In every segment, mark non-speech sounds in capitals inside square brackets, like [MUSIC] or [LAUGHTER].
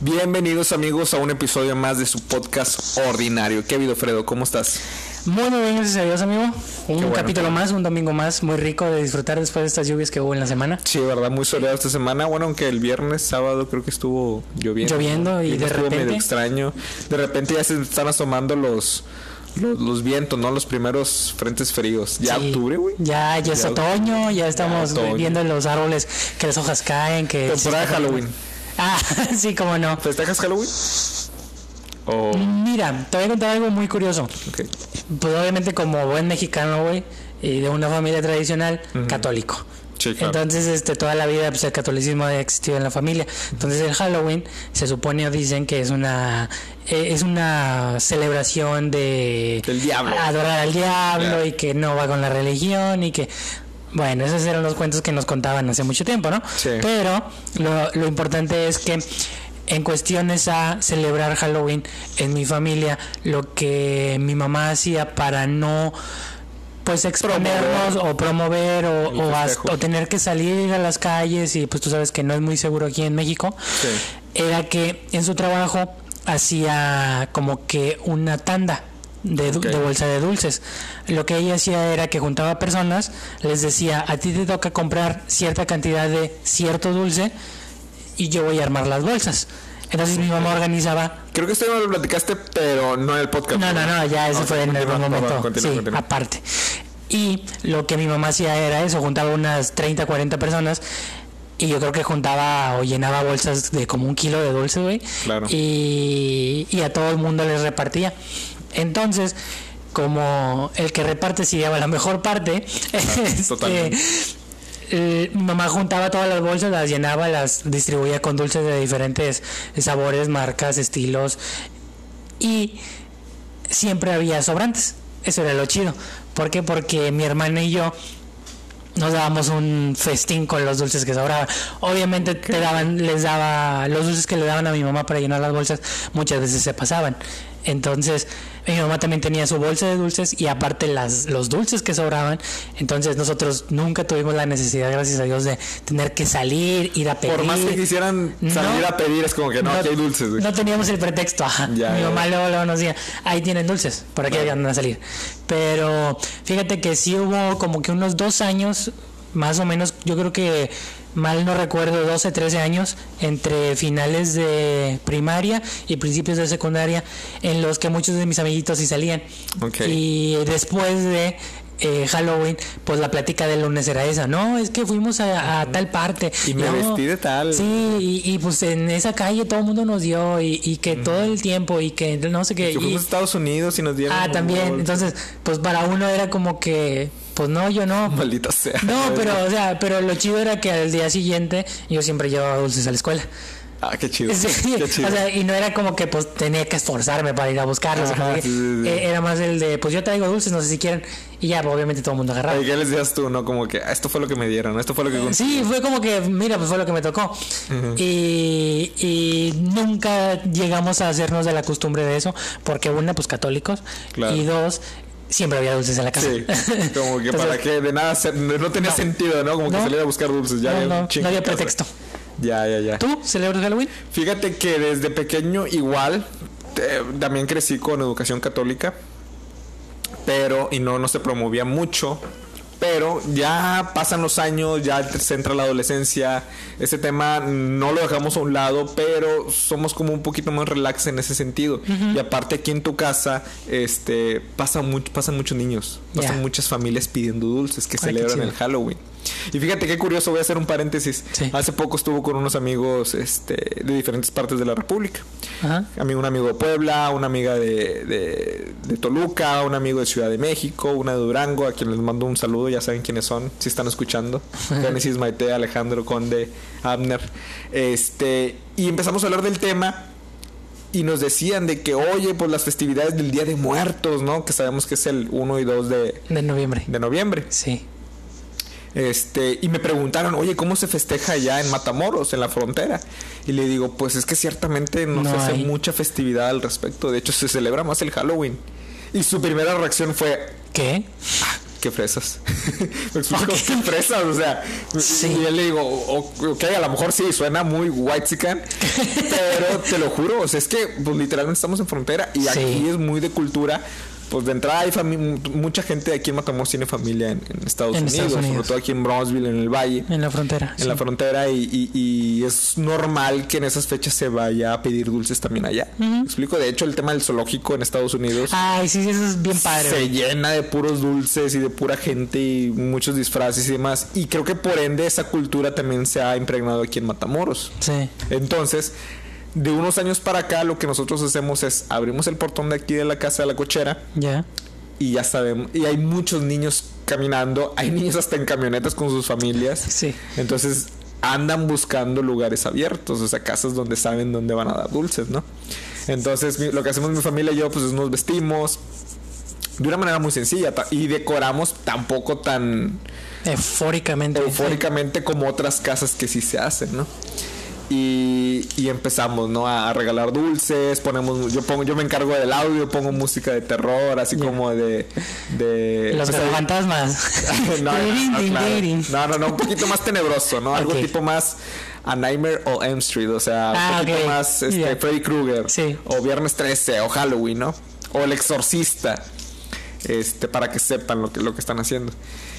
Bienvenidos amigos a un episodio más de su podcast ordinario. ¿Qué ha habido, Fredo? ¿Cómo estás? Muy, muy bien, gracias a Dios, amigo. Un capítulo más, un domingo más, muy rico de disfrutar después de estas lluvias que hubo en la semana. Sí, verdad, muy soleado esta semana. Bueno, aunque el viernes, sábado creo que estuvo lloviendo. Lloviendo y, de estuvo repente. medio extraño. De repente ya se están asomando los los, los vientos, ¿no? Los primeros frentes fríos. Ya Sí. octubre, güey. Ya, ya es Ya- otoño, ya estamos otoño. viendo los árboles que las hojas caen, que... Temporada de Halloween. Ah, [LAUGHS] sí, cómo no. ¿Festejas Halloween? O Mira, te voy a contar algo muy curioso. Pues obviamente como buen mexicano, güey, y de una familia tradicional, católico. Sí, claro. Entonces, este, toda la vida pues, el catolicismo ha existido en la familia. Entonces, el Halloween se supone o dicen que es una eh, es una celebración de Del diablo. adorar al diablo y que no va con la religión y que bueno, esos eran los cuentos que nos contaban hace mucho tiempo, ¿no? Sí. Pero lo, lo importante es que en cuestiones a celebrar Halloween en mi familia, lo que mi mamá hacía para no pues exponernos o promover o, o tener que salir a las calles y pues tú sabes que no es muy seguro aquí en México, Sí. era que en su trabajo hacía como que una tanda de, de bolsa de dulces. Lo que ella hacía era que juntaba personas, les decía, a ti te toca comprar cierta cantidad de cierto dulce y yo voy a armar las bolsas. Entonces mi mamá organizaba Creo que esto ya lo platicaste, pero no en el podcast. no, no, no, ya eso fue en favor, momento. continúa, sí, continúa. aparte. Y lo que mi mamá hacía era eso, juntaba unas 30, 40 personas y yo creo que juntaba o llenaba bolsas de como un kilo de dulce, güey. Claro. Y, y a todo el mundo les repartía. Entonces, como el que reparte se lleva la mejor parte, [LAUGHS] este, eh, mi mamá juntaba todas las bolsas, las llenaba, las distribuía con dulces de diferentes sabores, marcas, estilos y siempre había sobrantes. Eso era lo chido. ¿Por qué? Porque mi hermana y yo nos dábamos un festín con los dulces que sobraban. Obviamente te daban, les daba los dulces que le daban a mi mamá para llenar las bolsas, muchas veces se pasaban. Entonces, mi mamá también tenía su bolsa de dulces y aparte las, los dulces que sobraban. Entonces, nosotros nunca tuvimos la necesidad, gracias a Dios, de tener que salir, ir a pedir. Por más que quisieran salir No. a pedir, es como que no, aquí hay dulces, güey. No teníamos el pretexto, ajá. Ya, Mi mamá ya. luego, luego nos decía, ahí tienen dulces, por aquí van a salir. Pero fíjate que sí hubo como que unos dos años, más o menos, yo creo que mal no recuerdo, 12, 13 años, entre finales de primaria y principios de secundaria, en los que muchos de mis amiguitos sí salían. Y después de eh, Halloween, pues la plática del lunes era esa, no, es que fuimos a, a tal parte. Y me No, vestí de tal. Sí, y, y, pues en esa calle todo el mundo nos dio y, y que todo el tiempo y que no sé qué. Que y- fuimos a Estados Unidos y nos dieron. ah, también. Entonces, pues para uno era como que, pues no, yo no. Maldita sea. No, pero, o sea, pero lo chido era que al día siguiente yo siempre llevaba dulces a la escuela. Ah, qué chido. Sí, Qué chido. [LAUGHS] o sea, y no era como que pues tenía que esforzarme para ir a buscarlos. Ajá, sí, sí, eh, Era más el de, pues yo traigo dulces, no sé si quieren. Y ya, pues, obviamente todo el mundo agarraba. ¿Qué les decías tú, no? Como que ah, esto fue lo que me dieron, esto fue lo que. Sí, fue como que, mira, pues fue lo que me tocó. y, y nunca llegamos a hacernos de la costumbre de eso, porque una, pues católicos, Claro. y dos, siempre había dulces en la casa. Sí, como que [LAUGHS] Entonces, para que de nada no tenía No. sentido, ¿no? Como que No. salir a buscar dulces. Ya No, había no, había pretexto. Ya, ya, ya. ¿Tú celebras Halloween? Fíjate que desde pequeño igual eh, también crecí con educación católica, pero y no no se promovía mucho. Pero ya pasan los años, ya se entra la adolescencia, ese tema no lo dejamos a un lado, pero somos como un poquito más relax en ese sentido. Y aparte aquí en tu casa, este, pasa mucho, pasan muchos niños, pasan muchas familias pidiendo dulces que Ay, celebran el Halloween. Y fíjate qué curioso, voy a hacer un paréntesis. Sí. Hace poco estuvo con unos amigos este, de diferentes partes de la República. Ajá. Un amigo de Puebla, una amiga de, de, de Toluca, un amigo de Ciudad de México, una de Durango, a quien les mando un saludo, ya saben quiénes son, si están escuchando. [LAUGHS] Génesis Maite, Alejandro Conde, Abner. Este, y empezamos a hablar del tema y nos decían de que, oye, pues las festividades del Día de Muertos, ¿no? Que sabemos que es el 1 y 2 de, De noviembre. de noviembre. Sí. Este, y me preguntaron, oye, ¿cómo se festeja allá en Matamoros, en la frontera? Y le digo, pues es que ciertamente no, No se hace hay. mucha festividad al respecto. De hecho, se celebra más el Halloween. Y su primera reacción fue, ¿Qué? ah, qué fresas. [LAUGHS] Me explico, qué fresas, o sea. Y él le digo, ok, a lo mejor sí, suena muy white [LAUGHS] pero te lo juro, o sea, es que pues, literalmente estamos en frontera y aquí es muy de cultura pues de entrada hay mucha gente aquí en Matamoros tiene familia en, Estados, Unidos, sobre todo aquí en Brownsville, en el Valle. En la frontera. En la frontera y, es normal que en esas fechas se vaya a pedir dulces también allá. explico? De hecho, el tema del zoológico en Estados Unidos. Ay, sí, eso es bien padre. Se llena de puros dulces y de pura gente y muchos disfraces y demás. Y creo que por ende esa cultura también se ha impregnado aquí en Matamoros. Sí. Entonces de unos años para acá lo que nosotros hacemos es abrimos el portón de aquí de la casa de la cochera. Ya. Y ya sabemos, y hay muchos niños caminando, [LAUGHS] hay niños hasta en camionetas con sus familias. Sí. Entonces andan buscando lugares abiertos, o sea, casas donde saben dónde van a dar dulces, ¿no? Entonces lo que hacemos mi familia y yo pues nos vestimos de una manera muy sencilla y decoramos tampoco tan eufóricamente, eufóricamente como otras casas que sí se hacen, ¿no? Y, empezamos, ¿no? A, regalar dulces, ponemos, yo pongo, yo me encargo del audio, pongo música de terror, así como de, de los pues, fantasmas. [LAUGHS] no, no, no, un poquito más tenebroso, ¿no? Algo tipo más a Nightmare o M Street, o sea, un ah, poquito más este, Freddy Krueger, o Viernes 13, o Halloween, ¿no? O El Exorcista, este, para que sepan lo que, lo que están haciendo.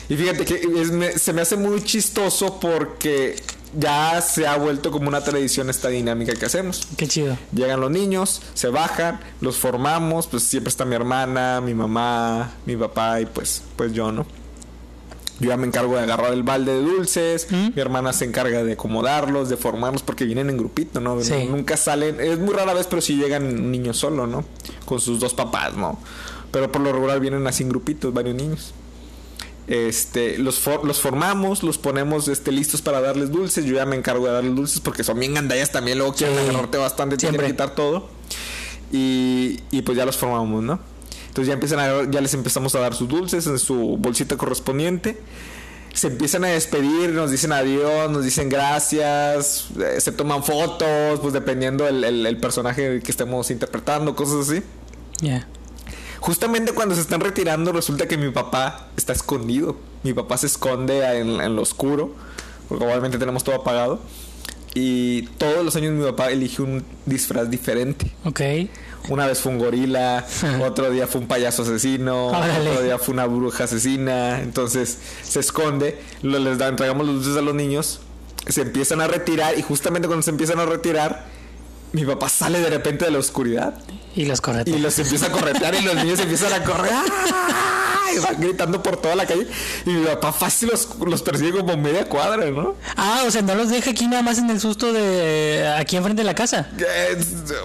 Y fíjate que se me hace muy chistoso porque ya se ha vuelto como una tradición esta dinámica que hacemos. Qué chido. Llegan los niños, se bajan, los formamos, pues siempre está mi hermana, mi mamá, mi papá y pues, pues yo, ¿no? Yo ya me encargo de agarrar el balde de dulces, ¿Mm? mi hermana se encarga de acomodarlos, de formarlos, porque vienen en grupito, ¿no? Nunca salen, es muy rara vez, pero sí llegan niños solo, ¿no? Con sus dos papás, ¿no? Pero por lo regular vienen así en grupitos, varios niños. Este, los, los formamos, los ponemos este, listos para darles dulces. Yo ya me encargo de darles dulces porque son bien gandallas también. Luego quieren agarrarte bastante, tienen que quitar todo. Y, y, pues ya los formamos, ¿no? Entonces ya empiezan a, ya les empezamos a dar sus dulces en su bolsita correspondiente. Se empiezan a despedir, nos dicen adiós, nos dicen gracias, eh, se toman fotos, pues dependiendo el, el, personaje que estemos interpretando, cosas así. Ya. Justamente cuando se están retirando, resulta que mi papá está escondido. Mi papá se esconde en, lo oscuro, porque obviamente tenemos todo apagado. Y todos los años mi papá elige un disfraz diferente. Ok. Una vez fue un gorila, [LAUGHS] otro día fue un payaso asesino, otro día fue una bruja asesina. Entonces se esconde, les da, entregamos los dulces a los niños, se empiezan a retirar y justamente cuando se empiezan a retirar, mi papá sale de repente de la oscuridad y los corretea. Y los empieza a corretear y los niños empiezan a correr. Y van gritando por toda la calle. Y mi papá fácil los, los persigue como media cuadra, ¿no? Ah, o sea, no los deja aquí nada más en el susto de aquí enfrente de la casa.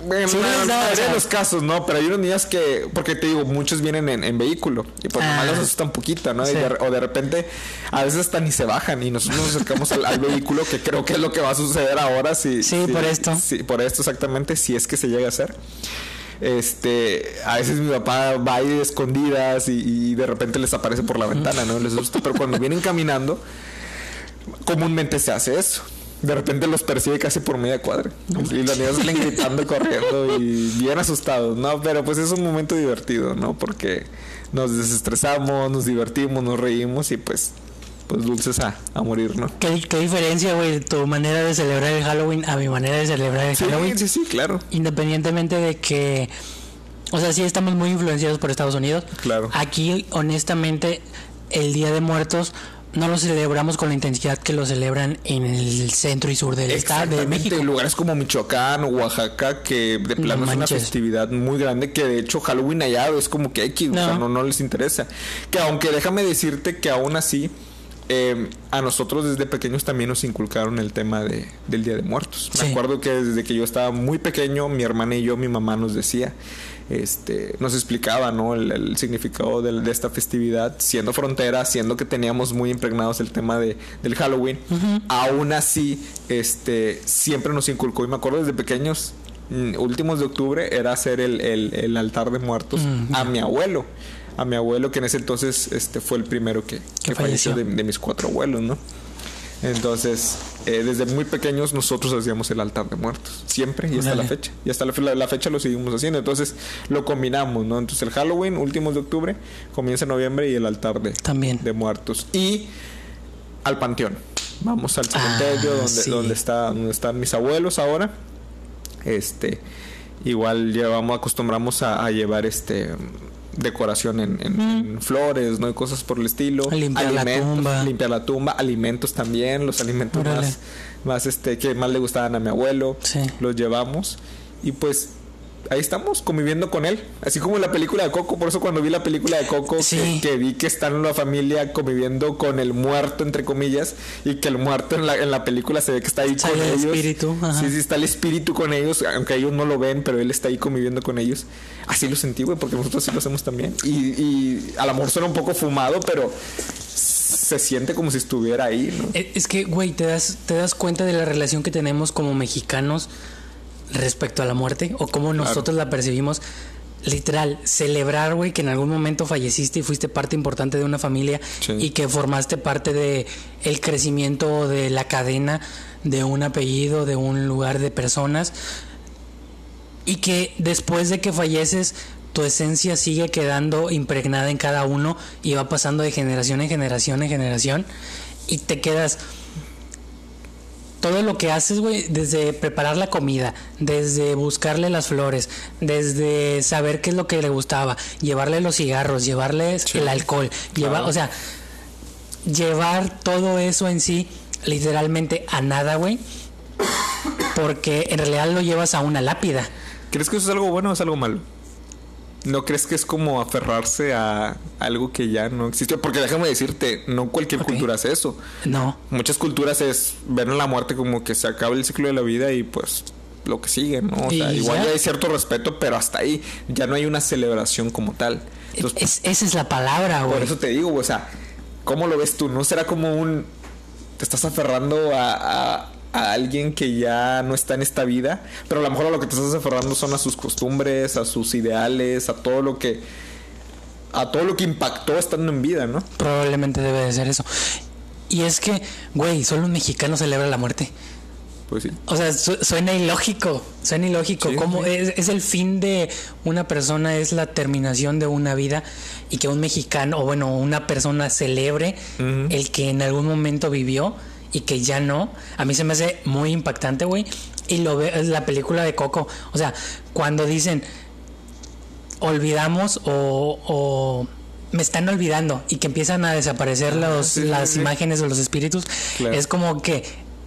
bueno, sí, no, los casos, ¿no? Pero hay unos niños que, porque te digo, muchos vienen en, vehículo. Y por ah. los asustan poquito, ¿no? o de repente, a veces hasta ni se bajan. Y nosotros nos acercamos al, vehículo, que creo que es lo que va a suceder ahora. Si, sí, por esto. Sí, por esto exactamente, si es que se llega a hacer. Este, a veces mi papá va ahí de escondidas y, de repente les aparece por la ventana, ¿no? Les asusta, pero cuando vienen caminando, comúnmente se hace eso. De repente los persigue casi por media cuadra. Y los niños salen gritando, [LAUGHS] corriendo y bien asustados, ¿no? Pero pues es un momento divertido, ¿no? Porque nos desestresamos, nos divertimos, nos reímos y pues pues dulces a, morir, ¿no? ¿Qué, diferencia, güey, tu manera de celebrar el Halloween a mi manera de celebrar el Halloween? Sí, sí, claro. Independientemente de que, o sea, sí estamos muy influenciados por Estados Unidos. Claro. Aquí, honestamente, el Día de Muertos no lo celebramos con la intensidad que lo celebran en el centro y sur del estado de México. Lugares como Michoacán o Oaxaca, que de plano es una festividad muy grande, que de hecho Halloween allá es como que X, no. O sea, no, no les interesa. Que aunque déjame decirte que aún así eh, a nosotros desde pequeños también nos inculcaron el tema de, del Día de Muertos. Me acuerdo que desde que yo estaba muy pequeño, mi hermana y yo, mi mamá nos decía, este, nos explicaba ¿no? el, significado de, esta festividad, siendo frontera, siendo que teníamos muy impregnados el tema de, del Halloween. Aún así, este, siempre nos inculcó, y me acuerdo desde pequeños, mm, últimos de octubre, era hacer el, el, altar de muertos mm, a mi abuelo a mi abuelo, que en ese entonces este, fue el primero que, falleció, de, mis cuatro abuelos, ¿no? Entonces, eh, desde muy pequeños nosotros hacíamos el altar de muertos. Siempre, y hasta la fecha. Y hasta la, fe- la- la fecha lo seguimos haciendo. Entonces lo combinamos, ¿no? Entonces el Halloween, últimos de octubre, comienza en noviembre y el altar de, También. de muertos. Y al panteón. Vamos al cementerio Ah, donde, sí. donde, está, donde están mis abuelos ahora. Este, igual llevamos, acostumbramos a, a llevar este decoración en, en- en flores, ¿no? Y cosas por el estilo. Limpiar la tumba. Limpiar la tumba, alimentos también, los alimentos Órale. más, más este, que más le gustaban a mi abuelo. Sí. Los llevamos. Y pues ahí estamos conviviendo con él. Así como en la película de Coco. Por eso cuando vi la película de Coco, Sí. que, que vi que están la familia conviviendo con el muerto, entre comillas, y que el muerto en la, en la película se ve que está ahí Sale con el ellos. espíritu, ajá. Sí, sí, está el espíritu con ellos, aunque ellos no lo ven, pero él está ahí conviviendo con ellos. Así lo sentí, güey, porque nosotros sí lo hacemos también. Y, y a lo mejor suena un poco fumado, pero se siente como si estuviera ahí, ¿no? Eh, Es que, güey, te das, te das cuenta de la relación que tenemos como mexicanos respecto a la muerte o cómo nosotros la percibimos. Literal, celebrar, güey, que en algún momento falleciste y fuiste parte importante de una familia Sí. y que formaste parte de el crecimiento de la cadena de un apellido, de un lugar de personas y que después de que falleces tu esencia sigue quedando impregnada en cada uno y va pasando de generación en generación en generación y te quedas todo lo que haces, güey, desde preparar la comida, desde buscarle las flores, desde saber qué es lo que le gustaba, llevarle los cigarros, llevarle Sí, el alcohol, llevar, o sea, llevar todo eso en sí literalmente a nada, güey, porque en realidad lo llevas a una lápida. ¿Crees que eso es algo bueno o es algo malo? ¿No crees que es como aferrarse a algo que ya no existe? Porque déjame decirte, no cualquier cultura hace eso. No, Muchas culturas es ver la muerte como que se acaba el ciclo de la vida y pues lo que sigue, ¿no? O sea, igual ya. ya hay cierto respeto, pero hasta ahí ya no hay una celebración como tal. Entonces, es- esa es la palabra, por güey. eso te digo, o sea, ¿cómo lo ves tú? ¿No será como un... te estás aferrando a, a- a alguien que ya no está en esta vida? Pero a lo mejor a lo que te estás aferrando son a sus costumbres, a sus ideales, a todo lo que... a todo lo que impactó estando en vida, ¿no? Probablemente debe de ser eso. Y es que, güey, solo un mexicano celebra la muerte. Pues sí. O sea, su- suena ilógico, suena ilógico. Sí, ¿Cómo sí. Es, es el fin de una persona, es la terminación de una vida y que un mexicano, o bueno, una persona celebre el que en algún momento vivió y que ya no. A mí se me hace muy impactante, güey. Y lo ve, es la película de Coco. O sea, cuando dicen olvidamos o, o me están olvidando y que empiezan a desaparecer los, sí, las sí. imágenes o los espíritus, Claro. es como que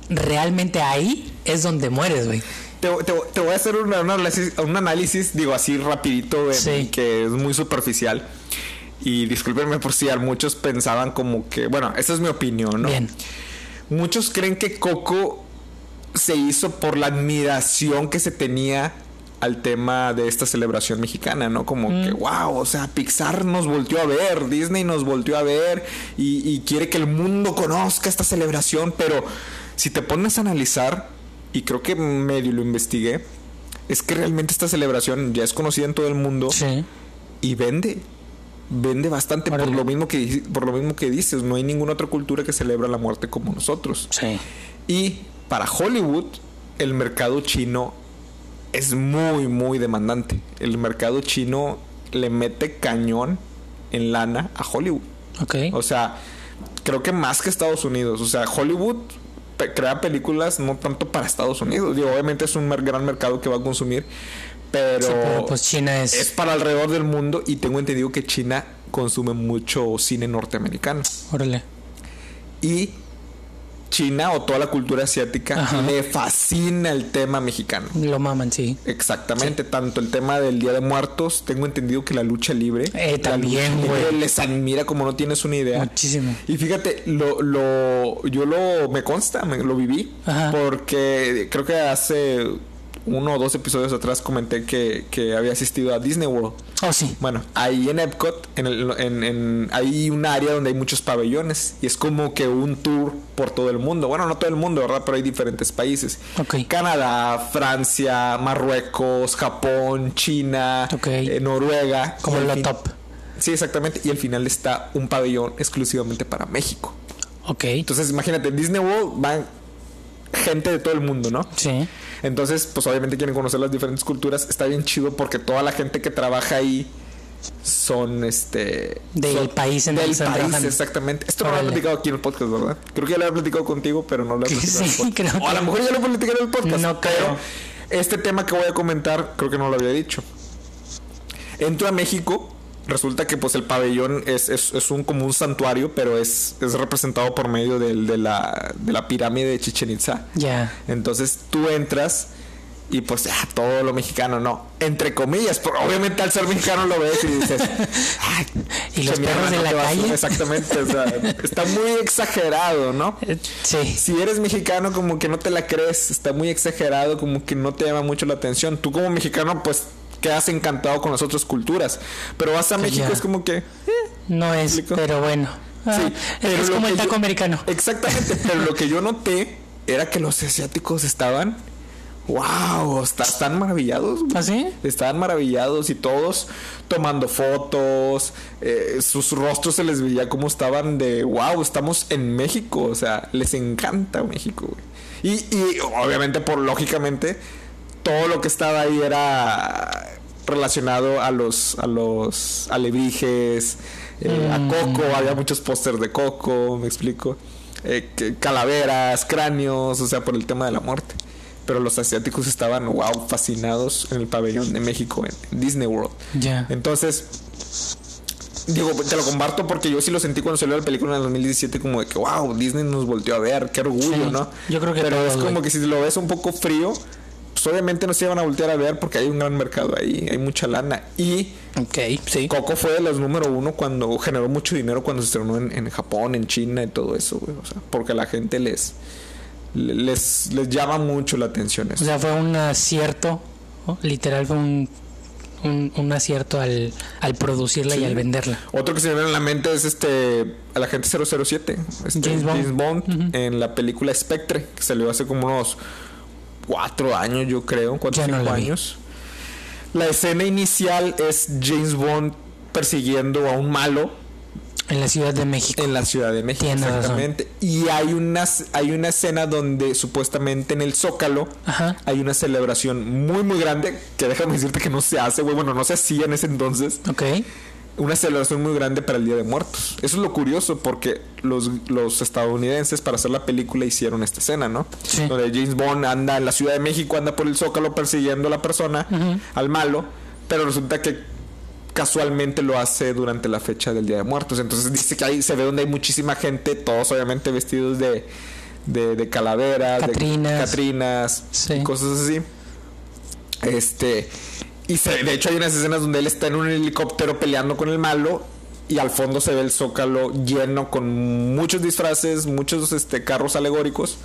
realmente ahí es donde mueres, güey. Te, te- te voy a hacer una- un análisis, un análisis, digo así rapidito, que es muy superficial. Y discúlpenme por si a muchos pensaban como que, bueno, esa es mi opinión, ¿no? Bien. Muchos creen que Coco se hizo por la admiración que se tenía al tema de esta celebración mexicana, ¿no? Como que, wow, o sea, Pixar nos volteó a ver, Disney nos volteó a ver y, y quiere que el mundo conozca esta celebración, pero si te pones a analizar, y creo que medio lo investigué, es que realmente esta celebración ya es conocida en todo el mundo Sí. y vende. Vende bastante por lo mismo que por lo mismo que dices, no hay ninguna otra cultura que celebra la muerte como nosotros. Sí. Y para Hollywood, el mercado chino es muy, muy demandante. El mercado chino le mete cañón en lana a Hollywood. Ok. O sea, creo que más que Estados Unidos. O sea, Hollywood pe- crea películas no tanto para Estados Unidos. Digo, obviamente es un gran mercado que va a consumir, pero, Sí, pero pues China es. es para alrededor del mundo y tengo entendido que China consume mucho cine norteamericano. Órale. Y China o toda la cultura asiática Ajá. le fascina el tema mexicano. Lo maman, sí. Exactamente, tanto el tema del Día de Muertos, tengo entendido que la lucha libre, Eh, también, güey. les admira como no tienes una idea. Muchísimo. Y fíjate, lo, lo, yo lo, me consta, me, lo viví, Ajá. porque creo que hace uno o dos episodios atrás comenté que, que había asistido a Disney World. Oh, sí. Bueno, ahí en Epcot, en el, en, en- hay un área donde hay muchos pabellones y es como que un tour por todo el mundo. Bueno, no todo el mundo, ¿verdad? Pero hay diferentes países. Ok. Canadá, Francia, Marruecos, Japón, China, eh, Noruega. Como fin- top. Sí, exactamente. Y al final está un pabellón exclusivamente para México. Ok. Entonces, imagínate, Disney World van gente de todo el mundo, ¿no? Sí. Entonces, pues obviamente quieren conocer las diferentes culturas. Está bien chido porque toda la gente que trabaja ahí son este Del son país en el del están país exactamente esto no lo he platicado aquí en el podcast verdad creo que ya lo he platicado contigo pero no lo he [LAUGHS] Sí, platicado en el podcast. creo o a lo mejor ya lo he platicado en el podcast No pero creo. este tema que voy a comentar creo que no lo había dicho entro a México resulta que pues el pabellón es, es, es un como un santuario pero es, es representado por medio del- de, la, de la pirámide de Chichen Itza Ya. entonces tú entras y pues ya todo lo mexicano, no, entre comillas, pero obviamente al ser mexicano lo ves y dices, [LAUGHS] "Ay, Y los perros de la te vas calle. Exactamente, o sea, está muy exagerado, ¿no? Eh, Sí. Si eres mexicano como que no te la crees, está muy exagerado, como que no te llama mucho la atención. Tú como mexicano pues quedas encantado con las otras culturas, pero vas a México ya. es como que... No es, ¿Explico? pero bueno. Ah, Sí, pero es como el taco yo- americano. Exactamente, [LAUGHS] pero lo que yo noté era que los asiáticos estaban, wow, está- están maravillados. güey. ¿Ah, sí? Estaban maravillados y todos tomando fotos, eh, sus rostros se les veía como estaban de, wow, estamos en México, o sea, les encanta México. güey. Y, y obviamente, por lógicamente, todo lo que estaba ahí era relacionado a los, a los alebrijes, eh, a Coco, había muchos pósters de Coco, me explico. Eh, que- calaveras, cráneos, o sea, por el tema de la muerte. Pero los asiáticos estaban, wow, fascinados en el pabellón de México, en Disney World. Ya. Entonces, digo, te lo comparto porque yo sí lo sentí cuando salió la película en el 2017, como de que, wow, Disney nos volteó a ver, qué orgullo, Sí, ¿no? yo creo que Pero es como que si lo ves un poco frío, obviamente no se iban a voltear a ver porque hay un gran mercado ahí, hay mucha lana. Y Ok, sí. Coco fue de los número uno cuando generó mucho dinero cuando se estrenó en, en Japón, en China y todo eso, güey. O sea, porque a la gente les, les, les llama mucho la atención O eso. sea, fue un acierto, ¿no? literal fue un, un, un acierto al, al producirla y al venderla. Otro que se me viene a la mente es este el agente 007, este, James Bond. Bond, en la película Spectre, que salió hace como unos cuatro años, yo creo, cuatro o Ya no cinco la vi. años. La escena inicial es James Bond persiguiendo a un malo En la Ciudad de México. en la Ciudad de México, razón. exactamente. Y hay una, hay una escena donde supuestamente en el Zócalo Ajá. hay una celebración muy muy grande que déjame decirte que no se hace, güey, bueno, no se hacía en ese entonces. Ok. Una celebración muy grande para el Día de Muertos. Eso es lo curioso porque los, los estadounidenses para hacer la película hicieron esta escena, ¿no? Sí. Donde James Bond anda en la Ciudad de México, anda por el Zócalo persiguiendo a la persona, al malo, pero resulta que casualmente lo hace durante la fecha del Día de Muertos. Entonces dice que ahí se ve donde hay muchísima gente, todos obviamente vestidos de, de, de calaveras, Catrinas. de catrinas Sí. y cosas así. Este. Y se- de hecho hay unas escenas donde él está en un helicóptero peleando con el malo. Y al fondo se ve el zócalo lleno con muchos disfraces, muchos este, carros alegóricos.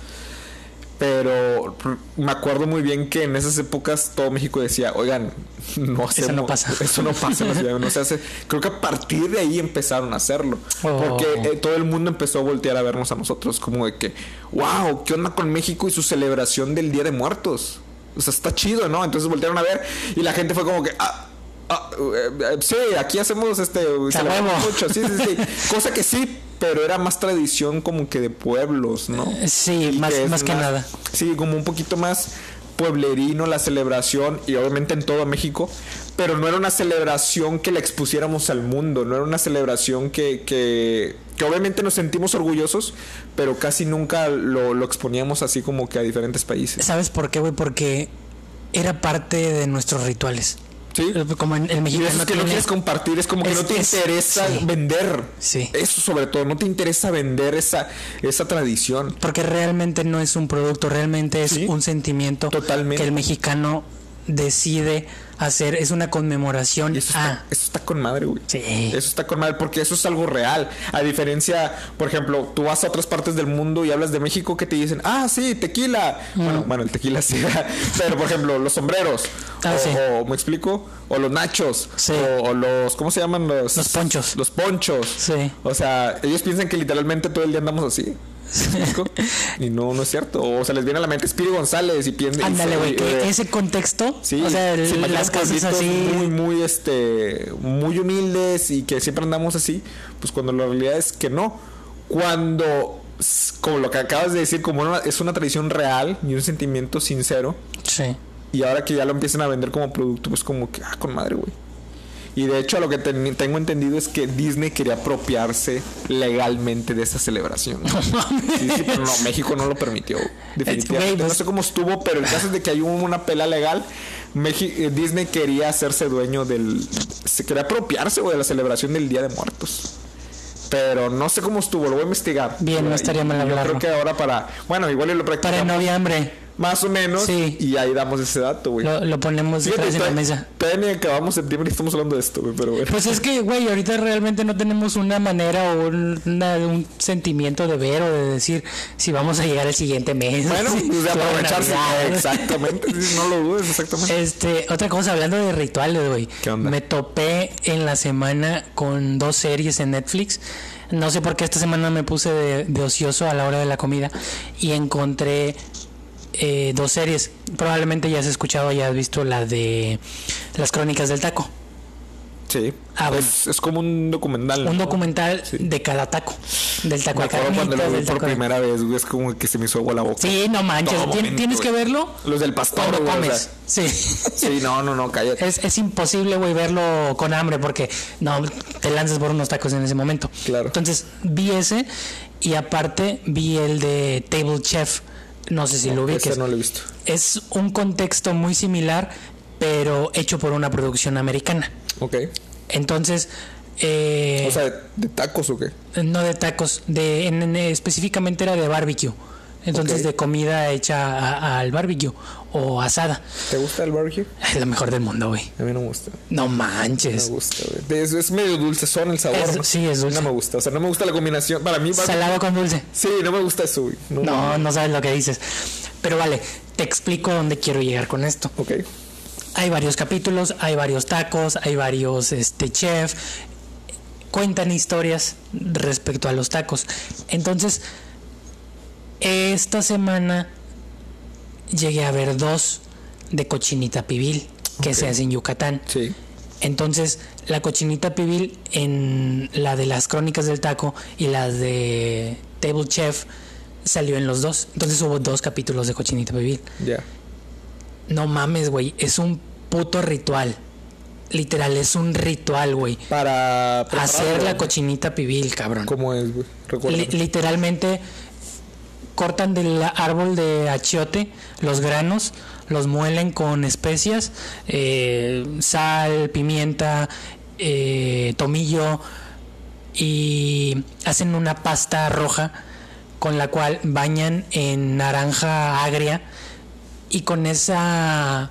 Pero me acuerdo muy bien que en esas épocas todo México decía, oigan, no hacemos, no pasa". Eso no pasa en la ciudad, no se hace. Creo que a partir de ahí empezaron a hacerlo. Oh. Porque eh, todo el mundo empezó a voltear a vernos a nosotros, como de que, wow, ¿qué onda con México y su celebración del Día de Muertos? O sea, está chido, ¿no? Entonces voltearon a ver y la gente fue como que, ah, ah, eh, eh, sí, aquí hacemos este, celebramos mucho, sí, sí, sí. [LAUGHS] Cosa que sí, pero era más tradición como que de pueblos, ¿no? Sí, Y más, es más que nada. Sí, como un poquito más pueblerino la celebración y obviamente en todo México, pero no era una celebración que la expusiéramos al mundo, no era una celebración que, que, que obviamente nos sentimos orgullosos, pero casi nunca lo, lo exponíamos así como que a diferentes países. ¿Sabes por qué, güey? Porque era parte de nuestros rituales. Sí. Como en el Y mexicano eso es que no tiene- quieres compartir, es como que Es- no te es- interesa sí. vender. Sí. Eso sobre todo, no te interesa vender esa, esa tradición. Porque realmente no es un producto, realmente es Sí. un sentimiento Totalmente. que el mexicano decide hacer. Es una conmemoración Y eso está, a. eso está con madre, güey. Sí. Eso está con madre porque eso es algo real. A diferencia, por ejemplo, tú vas a otras partes del mundo y hablas de México que te dicen, ah, sí, tequila. Bueno, bueno, el tequila sí. [LAUGHS] Pero, por ejemplo, los sombreros. Ah, o, sí. o, ¿me explico? O los nachos. Sí. O, o los, ¿cómo se llaman? Los, Los ponchos. Los ponchos. Sí. O sea, ellos piensan que literalmente todo el día andamos así. Y no, no es cierto. O se les viene a la mente Spiri González y piensan... Ándale, güey, eh, ese contexto, Sí, o sea, se el- imaginan las pueblitos así, muy muy este muy humildes y que siempre andamos así, pues cuando la realidad es que no. Cuando como lo que acabas de decir, como una- es una tradición real y un sentimiento sincero. Sí. Y ahora que ya lo empiezan a vender como producto, pues como que, ah, con madre, güey. Y de hecho, a lo que ten- tengo entendido es que Disney quería apropiarse legalmente de esa celebración. Sí, sí, pero no, México no lo permitió. Definitivamente. No sé cómo estuvo, pero el caso es de que hay una pelea legal. Eh, Disney quería hacerse dueño del. Se quería apropiarse, güey, de la celebración del Día de Muertos. Pero no sé cómo estuvo, lo voy a investigar. Bien, no estaría mal Yo hablarlo. creo que ahora para. Bueno, igual y lo Para practicamos noviembre más o menos. Sí. Y ahí damos ese dato, güey. lo, lo ponemos Fíjate, detrás de la mesa. Todavía ni acabamos septiembre y estamos hablando de esto, güey, pero bueno. Pues es que, güey, ahorita realmente no tenemos una manera o un, una- un sentimiento de ver o de decir si vamos a llegar el siguiente mes. Bueno, Sí, [LAUGHS] pues de aprovecharse. Exactamente, no lo dudes, exactamente. Este, otra cosa, hablando de rituales, güey. ¿Qué onda? Me topé en la semana con dos series en Netflix. No sé por qué esta semana me puse de, de ocioso a la hora de la comida y encontré eh, dos series. Probablemente ya has escuchado, ya has visto la de Las Crónicas del Taco. Sí. Ah, bueno. es, es como un documental. Un ¿no? documental de cada taco. Del taco Me de acuerdo cuando lo vi por taco de- primera vez, güey, es como que se me hizo agua la boca. Sí, no manches. Todo tien- momento, tienes que verlo Los del pastor, cuando güey, o comes. sea, Sí. Sí, no, no, no, cállate. Es, es imposible, güey, verlo con hambre porque no te lanzas por unos tacos en ese momento. Claro. Entonces vi ese y aparte vi el de Table Chef. No sé si lo ubiques. No lo he visto. Es un contexto muy similar, pero hecho por una producción americana. Ok. Entonces, eh, O sea, ¿de, de tacos o qué? no de tacos, de en- en- específicamente era de barbecue. Entonces, de comida hecha al barbecue o asada. ¿Te gusta el barbecue? [LAUGHS] Es lo mejor del mundo, güey. A mí no me gusta. No No me manches. gusta, güey. Es, es medio dulce, son el sabor. Sí, es dulce. No me gusta. O sea, no me gusta la combinación. Para mí, Salado con dulce. Sí, no me gusta eso, güey. No. No, no sabes lo que dices. Pero vale, te explico dónde quiero llegar con esto. Ok. Hay varios capítulos, hay varios tacos, hay varios este chef. Cuentan historias respecto a los tacos. Entonces, esta semana llegué a ver dos de cochinita pibil que Ok. se hace en Yucatán. Sí. Entonces, la cochinita pibil en la de las crónicas del taco y la de Table Chef salió en los dos. Entonces hubo dos capítulos de cochinita pibil. Ya. No mames, güey, es un puto ritual. Literal, es un ritual, güey. Para Hacer la cochinita pibil, cabrón. ¿Cómo es, güey? Li- literalmente cortan del árbol de achiote los granos, los muelen con especias, eh, sal, pimienta, eh, tomillo y hacen una pasta roja con la cual bañan en naranja agria y con esa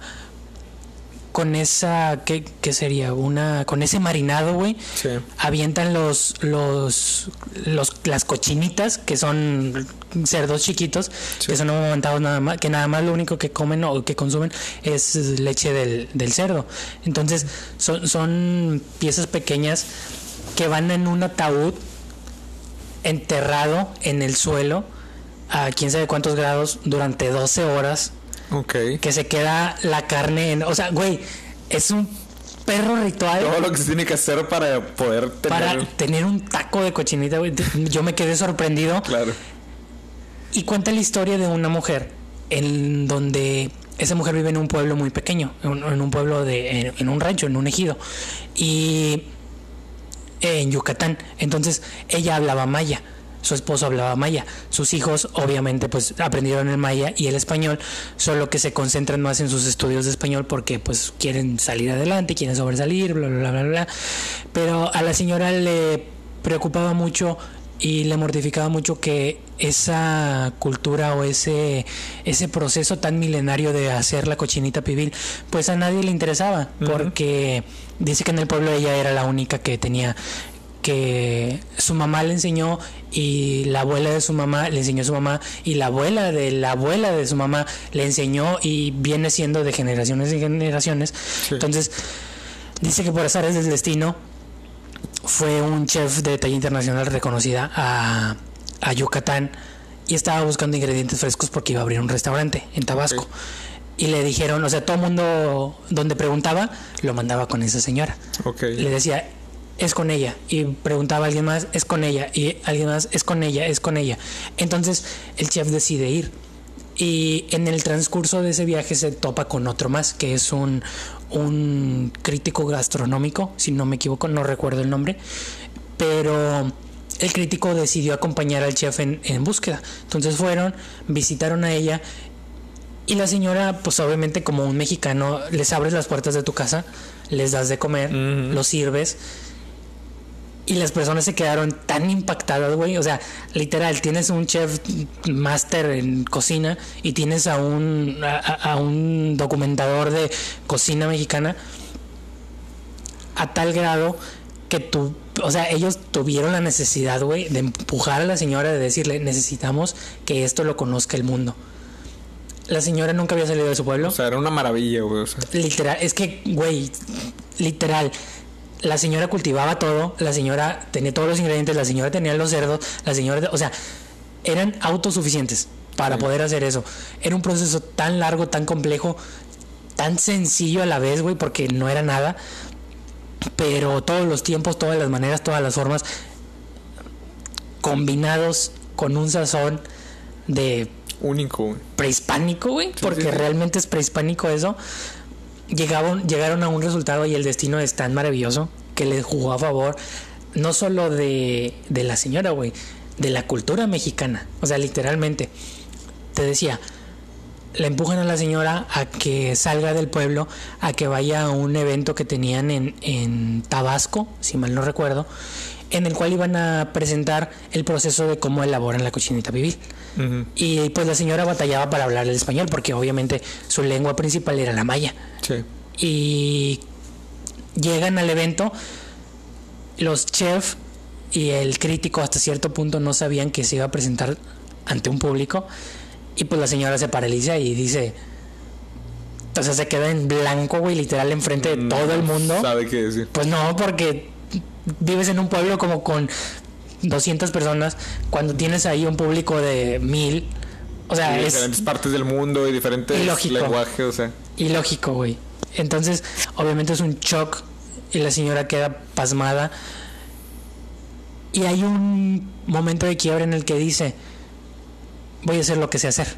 con esa ¿qué, qué sería? una con ese marinado, güey Sí. avientan los, los, los las cochinitas que son cerdos chiquitos Sí. que son amamantados nada más que nada más lo único que comen o que consumen es leche del, del cerdo entonces son, son piezas pequeñas que van en un ataúd enterrado en el suelo a quién sabe cuántos grados durante 12 horas Ok. que se queda la carne en, o sea güey es un perro ritual Todo lo que se tiene que hacer para poder tener. para tener un taco de cochinita, güey. Yo me quedé sorprendido. Claro. Y cuenta la historia de una mujer en donde esa mujer vive en un pueblo muy pequeño, en un, pueblo de, en, un rancho, en un ejido. Y eh, en Yucatán. Entonces ella hablaba maya. Su esposo hablaba maya. Sus hijos, obviamente, pues aprendieron el maya y el español, solo que se concentran más en sus estudios de español porque, pues, quieren salir adelante, quieren sobresalir, bla, bla, bla, bla. Pero a la señora le preocupaba mucho y le mortificaba mucho que esa cultura o ese ese proceso tan milenario de hacer la cochinita pibil pues a nadie le interesaba porque dice que en el pueblo ella era la única que tenía que su mamá le enseñó y la abuela de su mamá le enseñó a su mamá y la abuela de la abuela de su mamá le enseñó y viene siendo de generaciones y generaciones. Entonces dice que por azares del destino fue un chef de talla internacional reconocida a, a Yucatán y estaba buscando ingredientes frescos porque iba a abrir un restaurante en Tabasco. Y le dijeron, o sea, todo el mundo donde preguntaba lo mandaba con esa señora. Le decía, es con ella. Y preguntaba a alguien más, es con ella. Y alguien más, es con ella, es con ella. Entonces el chef decide ir. Y en el transcurso de ese viaje se topa con otro más, que es un, un crítico gastronómico, si no me equivoco, no recuerdo el nombre. Pero el crítico decidió acompañar al chef en, en búsqueda. Entonces fueron, visitaron a ella y la señora, pues obviamente como un mexicano, les abres las puertas de tu casa, les das de comer, los sirves. Y las personas se quedaron tan impactadas, güey. O sea, literal, tienes un chef máster en cocina y tienes a un, a, a un documentador de cocina mexicana a tal grado que tú, o sea, ellos tuvieron la necesidad, güey, de empujar a la señora, de decirle, necesitamos que esto lo conozca el mundo. La señora nunca había salido de su pueblo. O sea, era una maravilla, güey. O sea, Literal, es que, güey, literal. La señora cultivaba todo, la señora tenía todos los ingredientes, la señora tenía los cerdos, la señora, o sea, eran autosuficientes para poder hacer eso. Era un proceso tan largo, tan complejo, tan sencillo a la vez, güey, porque no era nada. Pero todos los tiempos, todas las maneras, todas las formas, combinados con un sazón de único, güey. prehispánico, güey, porque sí, sí. realmente es prehispánico eso. Llegaron, llegaron a un resultado y el destino es tan maravilloso que le jugó a favor no solo de, de la señora, güey, de la cultura mexicana. O sea, literalmente, te decía, le empujan a la señora a que salga del pueblo, a que vaya a un evento que tenían en, en Tabasco, si mal no recuerdo, en el cual iban a presentar el proceso de cómo elaboran la cochinita pibil. Y pues la señora batallaba para hablar el español porque obviamente su lengua principal era la maya. Sí. Y llegan al evento, los chefs y el crítico hasta cierto punto no sabían que se iba a presentar ante un público y pues la señora se paraliza y dice, o sea, se queda en blanco, güey, literal enfrente de todo el mundo. Sabe qué decir. Pues no, porque vives en un pueblo como con 200 personas, cuando tienes ahí un público de mil, o sea, Y es diferentes partes del mundo y diferentes Ilógico. lenguajes, o sea. ilógico, güey. Entonces, obviamente es un shock y la señora queda pasmada. Y hay un momento de quiebra en el que dice, voy a hacer lo que sé hacer.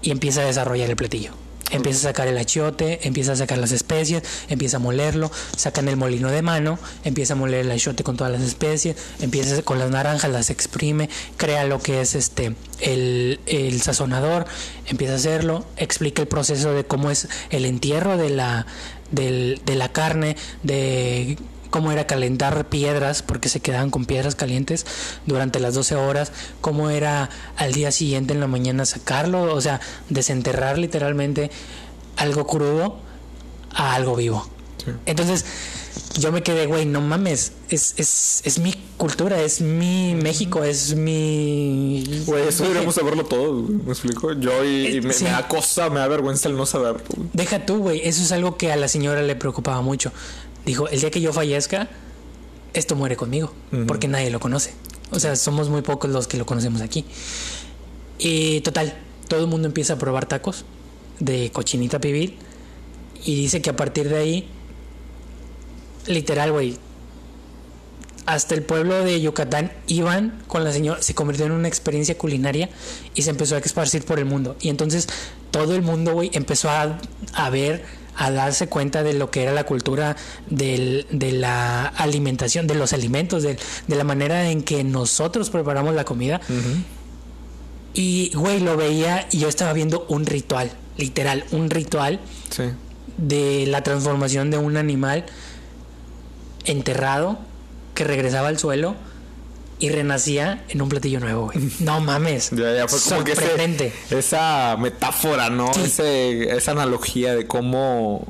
Y empieza a desarrollar el platillo. Empieza a sacar el achiote, empieza a sacar las especies, empieza a molerlo, sacan el molino de mano, empieza a moler el achiote con todas las especies, empieza con las naranjas, las exprime, crea lo que es este el, el sazonador, empieza a hacerlo, explica el proceso de cómo es el entierro de la, del- de la carne, de cómo era calentar piedras, porque se quedaban con piedras calientes durante las 12 horas, cómo era al día siguiente en la mañana sacarlo, o sea, desenterrar literalmente algo crudo a algo vivo. Sí. Entonces, yo me quedé, güey, no mames, es, es, es mi cultura, es mi México, es mi... Güey, eso deberíamos saberlo todo, ¿me explico? Yo y, y me, Sí. me da cosa, me da vergüenza el no saberlo. Deja tú, güey, eso es algo que a la señora le preocupaba mucho. Dijo, el día que yo fallezca, esto muere conmigo, porque nadie lo conoce. O sea, somos muy pocos los que lo conocemos aquí. Y total, todo el mundo empieza a probar tacos de cochinita pibil y dice que a partir de ahí, literal, güey, hasta el pueblo de Yucatán iban con la señora, se convirtió en una experiencia culinaria y se empezó a esparcir por el mundo. Y entonces todo el mundo, güey, empezó a, a ver, a darse cuenta de lo que era la cultura del- de la alimentación, de los alimentos, de, de la manera en que nosotros preparamos la comida. Y, güey, lo veía y yo estaba viendo un ritual, literal, un ritual Sí. de la transformación de un animal enterrado que regresaba al suelo y renacía en un platillo nuevo, güey. No mames. Ya, ya fue como que ese- esa metáfora, ¿no? Sí. Ese, esa analogía de cómo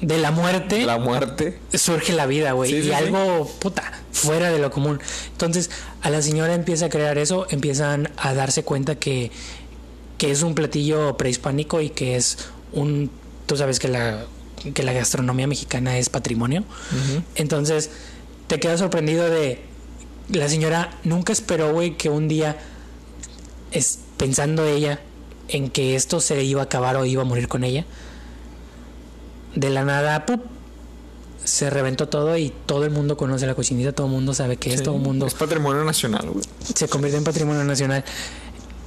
De la muerte la muerte. surge la vida, güey. Sí, y sí. algo, puta, fuera de lo común. Entonces, a la señora empieza a crear eso, empiezan a darse cuenta que, que es un platillo prehispánico y que es un... Tú sabes que la, que la gastronomía mexicana es patrimonio. Entonces, te quedas sorprendido de... La señora nunca esperó, güey, que un día, es, pensando ella en que esto se iba a acabar o iba a morir con ella, de la nada, ¡pup! se reventó todo y todo el mundo conoce la cochinita, todo el mundo sabe que es, todo el mundo Es patrimonio nacional, güey. se convirtió en patrimonio nacional.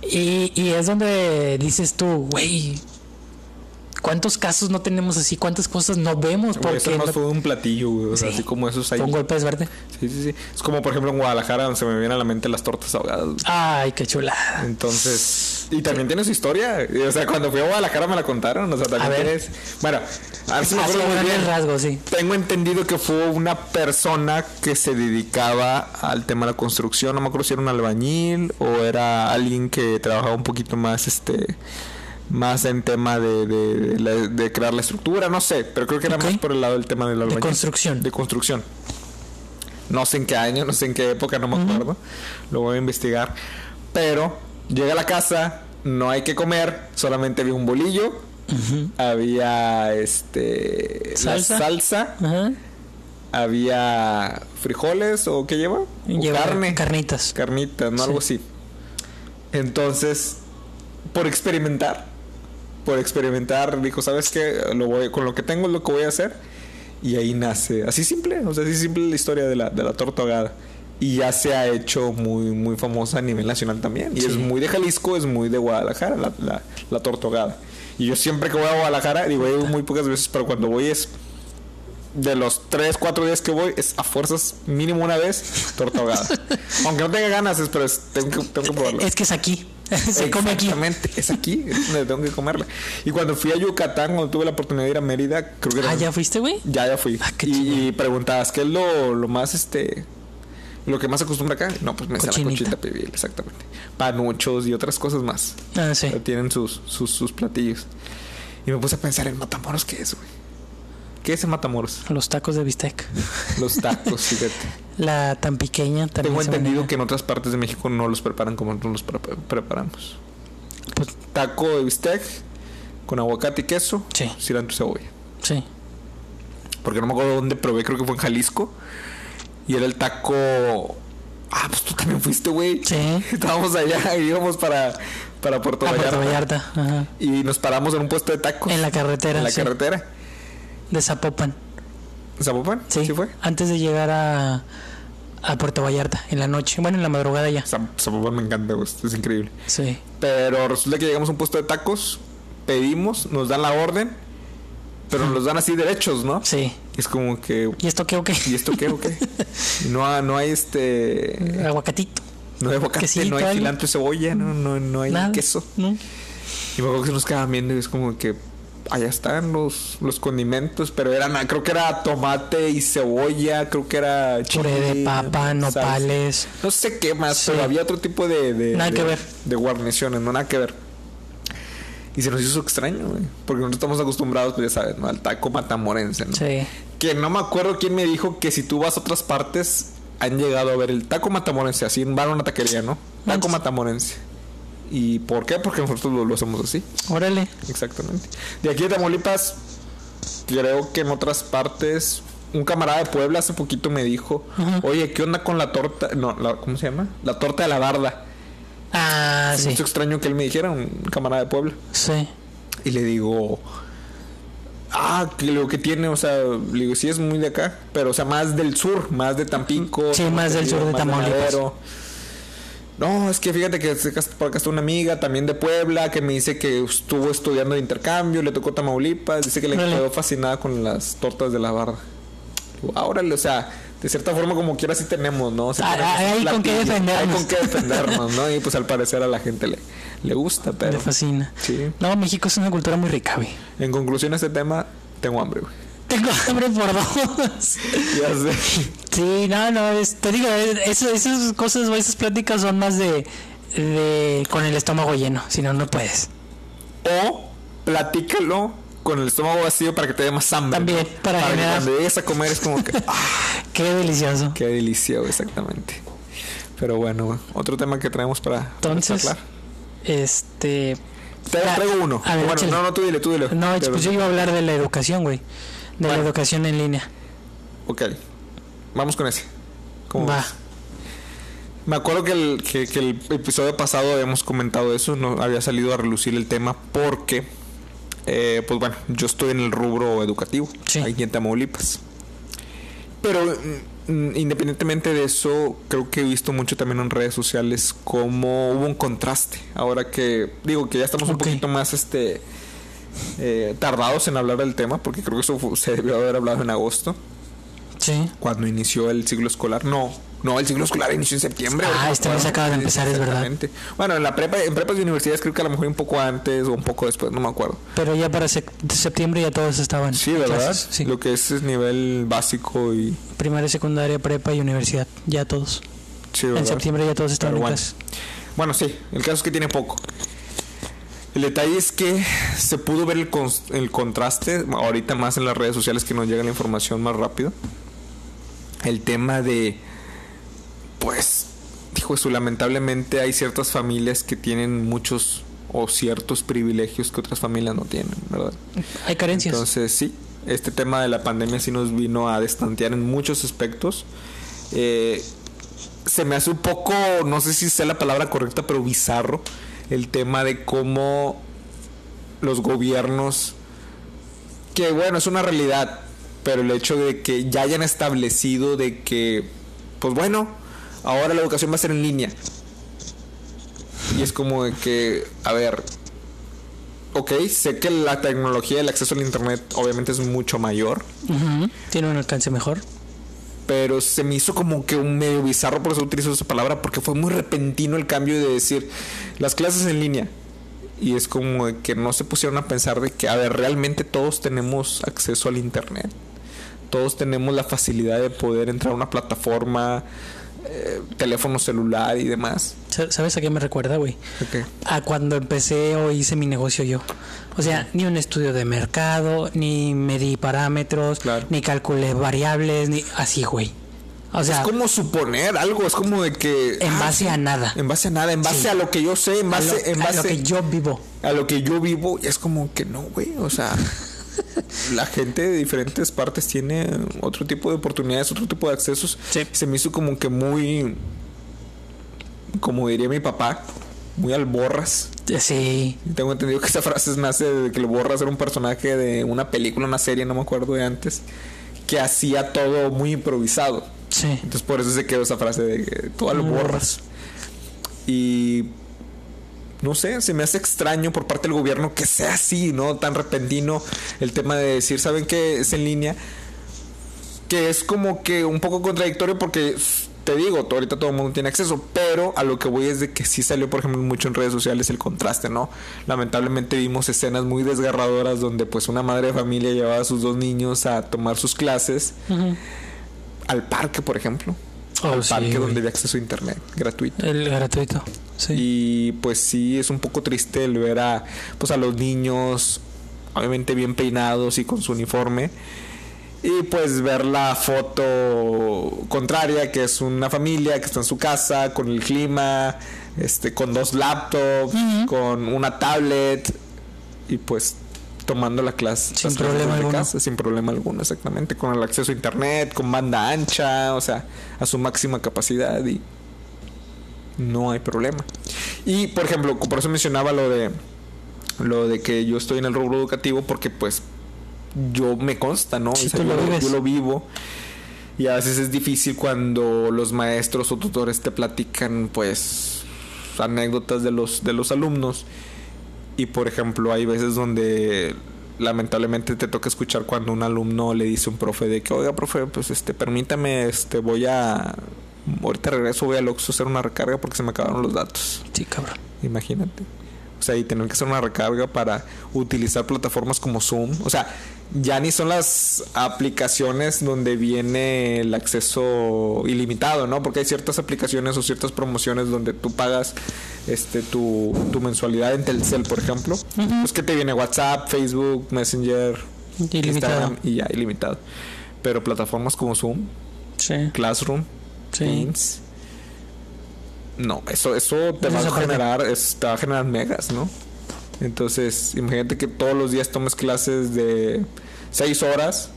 Y, y es donde dices tú, güey, ¿cuántos casos no tenemos así? ¿Cuántas cosas no vemos? Eso Porque nomás no- fue un platillo, güey. O sea, Sí. así como esos ahí. fue un golpe de suerte. Sí, sí, sí. Es como, por ejemplo, en Guadalajara, donde se me vienen a la mente las tortas ahogadas. güey. Ay, qué chulada. Entonces, y también tiene su historia. O sea, cuando fui a Guadalajara me la contaron. O sea, también A ver. tienes. Bueno, a ver si me acuerdo muy bien. rasgos, sí. Tengo entendido que fue una persona que se dedicaba al tema de la construcción. No me acuerdo si era un albañil o era alguien que trabajaba un poquito más, este, más en tema de, de, de la- de crear la estructura. No sé, pero creo que era más por el lado del tema del albañil. construcción. De construcción. No sé en qué año, no sé en qué época, no me acuerdo. Lo voy a investigar. Pero llega a la casa, no hay que comer, solamente había un bolillo. Había este la Salsa. salsa, Ajá. había frijoles o qué lleva? Carne, Carnitas. carnita, no Sí. algo así. Entonces, por experimentar, por experimentar, dijo, ¿sabes qué? Lo voy, con lo que tengo es lo que voy a hacer. Y ahí nace, así simple, o sea, así simple la historia de la, de la torta ahogada. Y ya se ha hecho muy, muy famosa a nivel nacional también. Y Sí. es muy de Jalisco, es muy de Guadalajara, la, la, la torta ahogada. Y yo siempre que voy a Guadalajara, digo, ido muy pocas veces, pero cuando voy es de los 3, 4 días que voy, es a fuerzas mínimo una vez torta ahogada. [LAUGHS] Aunque no tenga ganas, es, pero es- tengo, que, tengo que probarla. Es que es aquí. [LAUGHS] Se come aquí. Exactamente, es aquí, es donde tengo que comerla. Y cuando fui a Yucatán, cuando tuve la oportunidad de ir a Mérida, creo que era- Ah, ¿ya fuiste, güey? ya, ya fui. Ah, y, preguntabas, ¿qué es lo, lo más este lo que más se acostumbra acá? No, pues me sale la cochita pibil, exactamente. Panuchos y otras cosas más. Ah, sí. Tienen sus, sus, sus platillos. Y me puse a pensar en Matamoros, ¿qué es, güey? ¿Qué es en Matamoros? Los tacos de bistec. Los tacos, [LAUGHS] fíjate. La tan pequeña también Tengo entendido que en otras partes de México no los preparan como nosotros los pre- preparamos. Pues, Taco de bistec con aguacate y queso, Sí. cilantro y cebolla. sí. Porque no me acuerdo dónde probé, creo que fue en Jalisco. Y era el taco. Ah, pues tú también fuiste, güey. Sí. [LAUGHS] Estábamos allá y [LAUGHS] íbamos para, para Puerto A Vallarta. Puerto Vallarta. Ajá. Y nos paramos en un puesto de tacos. En la carretera. En la sí. carretera. De Zapopan. ¿Zapopan? Sí. ¿Sí fue? Antes de llegar a, a Puerto Vallarta. En la noche. Bueno, en la madrugada ya. Zap- Zapopan me encanta, güey. Es increíble. Sí. Pero resulta que llegamos a un puesto de tacos, pedimos, nos dan la orden, pero nos los dan así derechos, ¿no? Sí. Es como que. ¿Y esto qué o qué? ¿Y esto qué o qué? [LAUGHS] No, ha- no hay este. Aguacatito. No hay aguacate, no hay cilantro y cebolla, no, no, no hay Nada. queso. ¿No? Y me acuerdo que se nos quedaban viendo y es como que allá están los, los condimentos, pero eran, creo que era tomate y cebolla, creo que era Puré de chile, papa, nopales. No sé qué más, Sí. pero había otro tipo de, de, Nada de- que ver. de guarniciones, no nada que ver. Y se nos hizo extraño, güey, porque nosotros estamos acostumbrados, pues ya sabes, ¿no? al taco matamorense, ¿no? Sí. Que no me acuerdo quién me dijo que si tú vas a otras partes han llegado a ver el taco matamorense, así van a una taquería, ¿no? Taco Manches. matamorense. ¿Y por qué? Porque nosotros lo, lo hacemos así, Órale. exactamente. De aquí de Tamaulipas, creo que en otras partes, un camarada de Puebla hace poquito me dijo, Ajá. oye, ¿qué onda con la torta? No, la- ¿cómo se llama? La torta de la barda. Ah, sí. hizo extraño que él me dijera, un camarada de Puebla. Sí. Y le digo, ah, que lo que tiene, o sea, le digo, sí es muy de acá, pero o sea, más del sur, más de Tampico. Sí, más del sur de Tamaulipas. Madero. No, es que fíjate que por acá está una amiga también de Puebla que me dice que estuvo estudiando de intercambio, le tocó Tamaulipas, dice que le quedó fascinada con las tortas de la barra. Ah, órale, o sea, de cierta forma como quiera sí tenemos, ¿no? O sea, Ah, tenemos hay con qué defendernos. Hay con qué defendernos, ¿no? Y pues al parecer a la gente le, le gusta, pero... Me fascina. Sí. No, México es una cultura muy rica, güey. En conclusión a este tema, tengo hambre, güey. Tengo hambre por dos. Ya sé. Sí, no, no, es- te digo, es- esas cosas o esas pláticas son más de, de con el estómago lleno, si no, no puedes. O platícalo con el estómago vacío para que te dé más hambre. También, ¿no? para que generar- cuando llegues a comer es como que. [LAUGHS] ¡Ah! Qué delicioso. ¡Qué delicia, güey, exactamente! Pero bueno, otro tema que traemos para, para Entonces, este... Te traigo uno. a ver, bueno, échale. no, no, tú dile, tú dile. No, pues yo iba a hablar de la educación, güey. De la educación en línea. Ok, vamos con ese. ¿Cómo Va. ves? Me acuerdo que el, que, que el episodio pasado habíamos comentado eso, no había salido a relucir el tema porque, eh, pues bueno, yo estoy en el rubro educativo, Sí. aquí en Tamaulipas. Pero mm, independientemente de eso, creo que he visto mucho también en redes sociales cómo hubo un contraste. Ahora que digo que ya estamos un poquito más este eh, tardados en hablar del tema, porque creo que eso se debió haber hablado en agosto, Sí. cuando inició el ciclo escolar. No, no, el ciclo escolar inició en septiembre. Ah, este mes acaba de empezar, es verdad. Bueno, en la prepa, en prepas y universidades creo que a lo mejor un poco antes o un poco después, no me acuerdo. Pero ya para septiembre ya todos estaban. Sí, en ¿verdad? clases, Sí. Lo que es, es nivel básico y... Primaria, secundaria, prepa y universidad. Ya todos. Sí, En ¿verdad? septiembre ya todos estaban Pero en bueno. clases. Bueno, sí, el caso es que tiene poco. El detalle es que se pudo ver el, el contraste, ahorita más en las redes sociales que nos llega la información más rápido. El tema de, pues, dijo eso, lamentablemente hay ciertas familias que tienen muchos o ciertos privilegios que otras familias no tienen, ¿verdad? Hay carencias. Entonces, sí, este tema de la pandemia sí nos vino a destantear en muchos aspectos. Eh, se me hace un poco, no sé si sea la palabra correcta, pero bizarro el tema de cómo los gobiernos, que bueno, es una realidad, pero el hecho de que ya hayan establecido de que, pues bueno, ahora la educación va a ser en línea. Y es como de que, a ver, ok, sé que la tecnología, el acceso al Internet obviamente es mucho mayor. Tiene un alcance mejor. Pero se me hizo como que un medio bizarro, por eso utilizo esa palabra, porque fue muy repentino el cambio de decir las clases en línea. Y es como que no se pusieron a pensar de que, a ver, realmente todos tenemos acceso al Internet. Todos tenemos la facilidad de poder entrar a una plataforma, eh, teléfono celular y demás. Sa- ¿Sabes a qué me recuerda, güey? Ok. A cuando empecé o hice mi negocio yo. O sea, ni un estudio de mercado, ni medí parámetros, Claro. ni calculé variables, ni así, güey. O sea, es como suponer algo, es como de que... en ah, base sí, a nada. En base a nada, en base Sí. a lo que yo sé, en A base, lo, en a base lo que yo vivo. a lo que yo vivo, y es como que no, güey. O sea, [LAUGHS] la gente de diferentes partes tiene otro tipo de oportunidades, otro tipo de accesos. Sí. Se me hizo como que muy, como diría mi papá, muy al borras. Sí. Tengo entendido que esa frase nace de que el borras era un personaje de una película, una serie, no me acuerdo de antes, que hacía todo muy improvisado. Sí. Entonces por eso se quedó esa frase de que todo Mm. borras. Y no sé, se me hace extraño por parte del gobierno que sea así, ¿no? Tan repentino el tema de decir, ¿saben qué es en línea? Que es como que un poco contradictorio porque te digo, ahorita todo el mundo tiene acceso, pero a lo que voy es de que sí salió, por ejemplo, mucho en redes sociales el contraste, ¿no? Lamentablemente vimos escenas muy desgarradoras donde pues una madre de familia llevaba a sus dos niños a tomar sus clases al parque, por ejemplo. Oh, al sí, parque güey. donde había acceso a internet gratuito. El gratuito. Sí. Y pues sí, es un poco triste el ver a, pues a los niños, obviamente bien peinados y con su uniforme. Y pues ver la foto contraria, que es una familia que está en su casa, con el clima, este, con dos laptops, con una tablet, y pues tomando la clase Sin problema alguno. casa, sin problema alguno, exactamente, con el acceso a internet, con banda ancha, o sea, a su máxima capacidad y no hay problema. Y por ejemplo, por eso mencionaba lo de lo de que yo estoy en el rubro educativo porque pues yo me consta, ¿no? Sí, O sea, tú yo, lo yo lo vivo. Y a veces es difícil cuando los maestros o tutores te platican pues anécdotas de los de los alumnos y por ejemplo hay veces donde lamentablemente te toca escuchar cuando un alumno le dice a un profe de que oiga profe pues este permítame este voy a ahorita regreso voy al Oxxo a hacer una recarga porque se me acabaron los datos Sí, cabrón. imagínate o sea y tener que hacer una recarga para utilizar plataformas como Zoom o sea ya ni son las aplicaciones donde viene el acceso ilimitado, ¿no? Porque hay ciertas aplicaciones o ciertas promociones donde tú pagas este tu, tu mensualidad en Telcel, por ejemplo. Pues que te viene WhatsApp, Facebook, Messenger, Ilimitado. Instagram y ya ilimitado. Pero plataformas como Zoom, Sí. Classroom, Sí. No, eso, eso te va a generar, es- te va a generar megas, ¿no? Entonces, imagínate que todos los días tomes clases de 6 horas.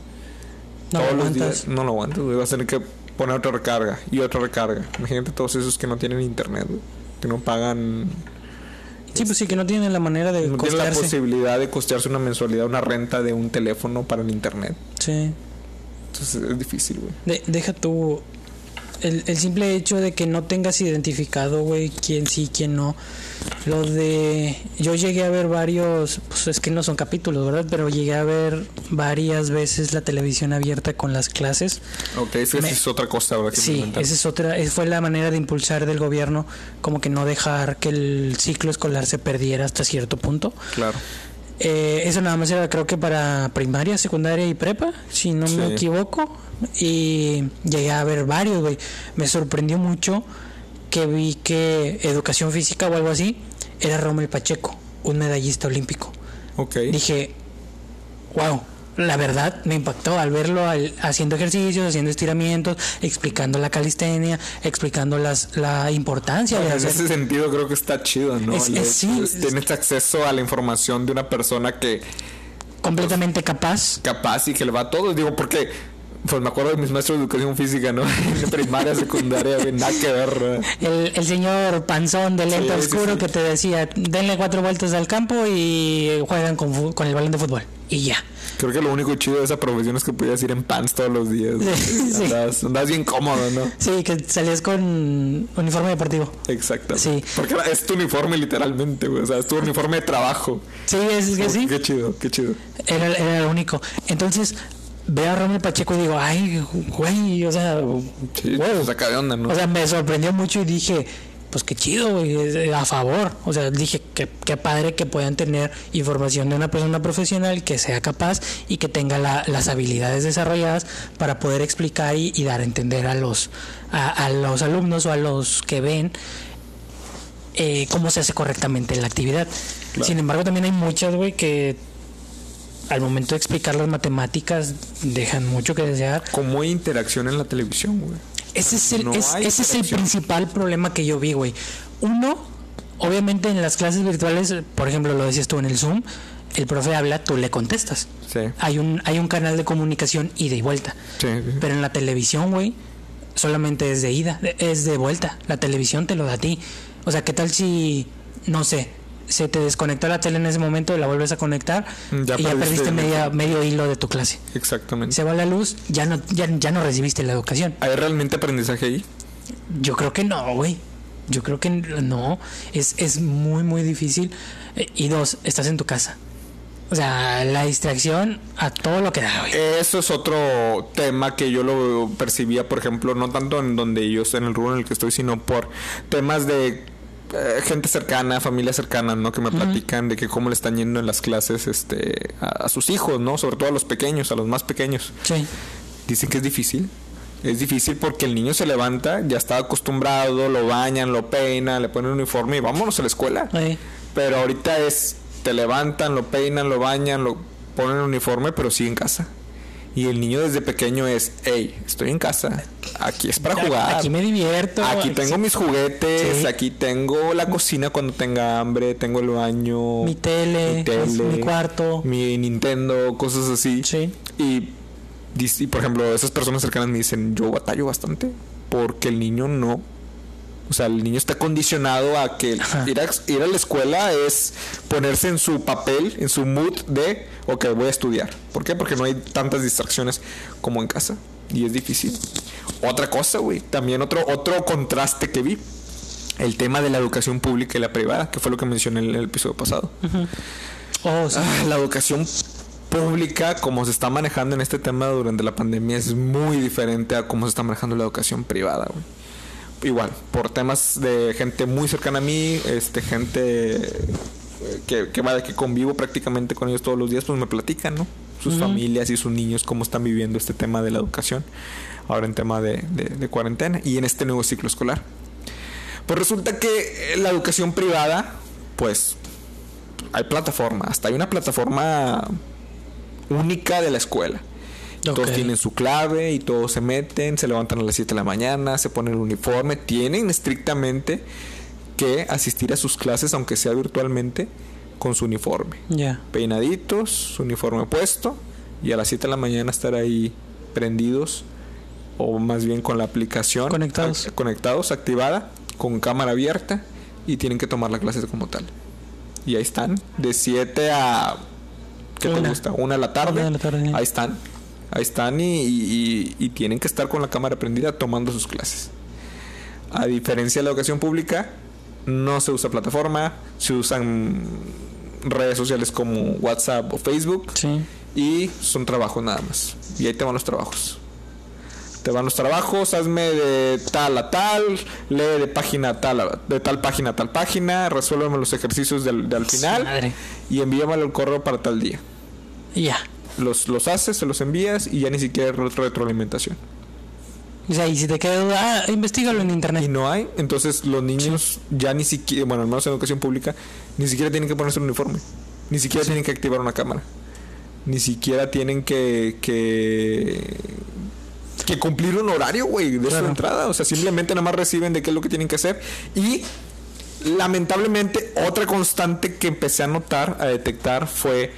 No todos los aguantas. días. No lo aguantas. Vas a tener que poner otra recarga y otra recarga. Imagínate todos esos que no tienen internet, Que no pagan. Sí, pues sí, que no tienen la manera de No tienen la costearse. posibilidad de costearse una mensualidad, una renta de un teléfono para el internet. Sí. Entonces es difícil, güey. De- deja tú el, el simple hecho de que no tengas identificado, güey, quién sí, quién no. Lo de. Yo llegué a ver varios. Pues es que no son capítulos, ¿verdad? Pero llegué a ver varias veces la televisión abierta con las clases. Ok, esa Me- es otra cosa me Sí, esa es otra. es- fue la manera de impulsar del gobierno, como que no dejar que el ciclo escolar se perdiera hasta cierto punto. Claro. Eh, eso nada más era creo que para primaria, secundaria y prepa, si no me equivoco. Y llegué a ver varios, güey. Me sorprendió mucho que vi que educación física o algo así era Rommel Pacheco, un medallista olímpico. Ok. Dije, wow, la verdad me impactó al verlo al- haciendo ejercicios, haciendo estiramientos, explicando la calistenia, explicando las, la importancia de En hacer ese sentido creo que está chido, ¿no? Es- sí, es- es- Tienes acceso a la información de una persona que completamente capaz. capaz y que le va a todo. Digo, porque pues me acuerdo de mis maestros de educación física, ¿no? [LAUGHS] En primaria, secundaria, nada que ver. El, el señor panzón de lente Sí, oscuro sí. que te decía, denle cuatro vueltas al campo y juegan con, el balón de fútbol. Y ya. Creo que lo único chido de esa profesión es que podías ir en pants todos los días. [LAUGHS] Sí. Bien cómodo, ¿no? Sí, que salías con uniforme deportivo. Exactamente. Sí. Porque es tu uniforme literalmente, güey. O sea, es tu uniforme de trabajo. Sí, es que sí. Qué chido, qué chido. Era, era lo único. Entonces, veo a Rommel Pacheco y digo, ay, güey, o sea, Sí, wow. saca de onda, ¿no? O sea, me sorprendió mucho y dije, pues qué chido, güey, eh, a favor. O sea, dije, qué, qué padre que puedan tener información de una persona profesional que sea capaz y que tenga la- las habilidades desarrolladas para poder explicar y, y dar a entender a los, a, a los alumnos o a los que ven eh, cómo se hace correctamente la actividad. Claro. Sin embargo, también hay muchas, güey, que al momento de explicar las matemáticas dejan mucho que desear. Como hay interacción en la televisión, güey. Ese es el, No es- ese es el principal problema que yo vi, güey. Uno, obviamente en las clases virtuales, por ejemplo, lo decías tú en el Zoom, el profe habla, tú le contestas. Sí. Hay un, hay un canal de comunicación ida y vuelta. Sí, sí. Pero en la televisión, güey, solamente es de ida, es de vuelta. La televisión te lo da a ti. O sea, ¿qué tal si, no sé, se te desconectó la tele en ese momento, la vuelves a conectar Ya y ya perdiste media, medio hilo de tu clase? Exactamente. Se va la luz, ya no, ya, ya no recibiste la educación. ¿Hay realmente aprendizaje ahí? Yo creo que no, güey. Yo creo que no. Es, es muy, muy difícil. Eh, Y dos, estás en tu casa. O sea, la distracción a todo lo que da, güey. Eso es otro tema que yo lo percibía, por ejemplo, no tanto en donde yo estoy en el rubro en el que estoy, sino por temas de eh, gente cercana, familia cercana, ¿no? Que me platican de que cómo le están yendo en las clases este, a, a sus hijos, ¿no? Sobre todo a los pequeños, a los más pequeños. Sí. Dicen que es difícil. Es difícil porque el niño se levanta, ya está acostumbrado, lo bañan, lo peinan, le ponen uniforme y vámonos a la escuela. Eh, Pero ahorita es, te levantan, lo peinan, lo bañan, lo ponen uniforme, pero sí en casa. Y el niño desde pequeño es, hey, estoy en casa, aquí es para jugar. Aquí me divierto. Aquí tengo mis juguetes, Sí. aquí tengo la cocina cuando tenga hambre, tengo el baño, Mi tele, mi, tele, mi cuarto. mi Nintendo, cosas así. Sí. Y, y, por ejemplo, esas personas cercanas me dicen, yo batallo bastante porque el niño no. O sea, el niño está condicionado a que ir a, ir a la escuela es ponerse en su papel, en su mood de, ok, voy a estudiar. ¿Por qué? Porque no hay tantas distracciones como en casa. Y es difícil. Otra cosa, güey. También otro, otro contraste que vi. El tema de la educación pública y la privada, que fue lo que mencioné en el episodio pasado. Oh, sí. Ah, la educación pública, como se está manejando en este tema durante la pandemia, es muy diferente a cómo se está manejando la educación privada, güey. Igual, por temas de gente muy cercana a mí, este, gente eh, que, que va que convivo prácticamente con ellos todos los días, pues me platican, ¿no? Sus familias y sus niños, cómo están viviendo este tema de la educación, ahora en tema de, de- de cuarentena y en este nuevo ciclo escolar. Pues resulta que la educación privada, pues hay plataforma, hasta hay una plataforma única de la escuela. Todos tienen su clave y todos se meten, se levantan a las 7 de la mañana, se ponen el uniforme, tienen estrictamente que asistir a sus clases, aunque sea virtualmente, con su uniforme. Ya. Peinaditos, su uniforme puesto y a las 7 de la mañana estar ahí prendidos o más bien con la aplicación Conectados. conectados, activada, con cámara abierta y tienen que tomar la clase como tal. Y ahí están, de 7 a ¿qué te Una. gusta? Una de la tarde. Una de la tarde. Ahí están. Ahí están y, y- y tienen que estar con la cámara prendida tomando sus clases. A diferencia de la educación pública, no se usa plataforma, se usan redes sociales como WhatsApp o Facebook Sí. y son trabajos nada más. Y ahí te van los trabajos. Te van los trabajos, hazme de tal a tal, lee de página tal a- de tal página a tal página, resuélveme los ejercicios del, del final Madre. y envíamelo el correo para tal día. Ya. Los, los haces, se los envías y ya ni siquiera hay retro- retroalimentación. O sea, y si te queda duda, ah, investigalo en Y internet. no hay, entonces los niños ya ni siquiera, bueno, al menos en educación pública, ni siquiera tienen que ponerse un uniforme, ni siquiera tienen que activar una cámara, ni siquiera tienen que que, que cumplir un horario, güey, de su Claro. entrada, o sea, simplemente nada más reciben de qué es lo que tienen que hacer y lamentablemente otra constante que empecé a notar, a detectar fue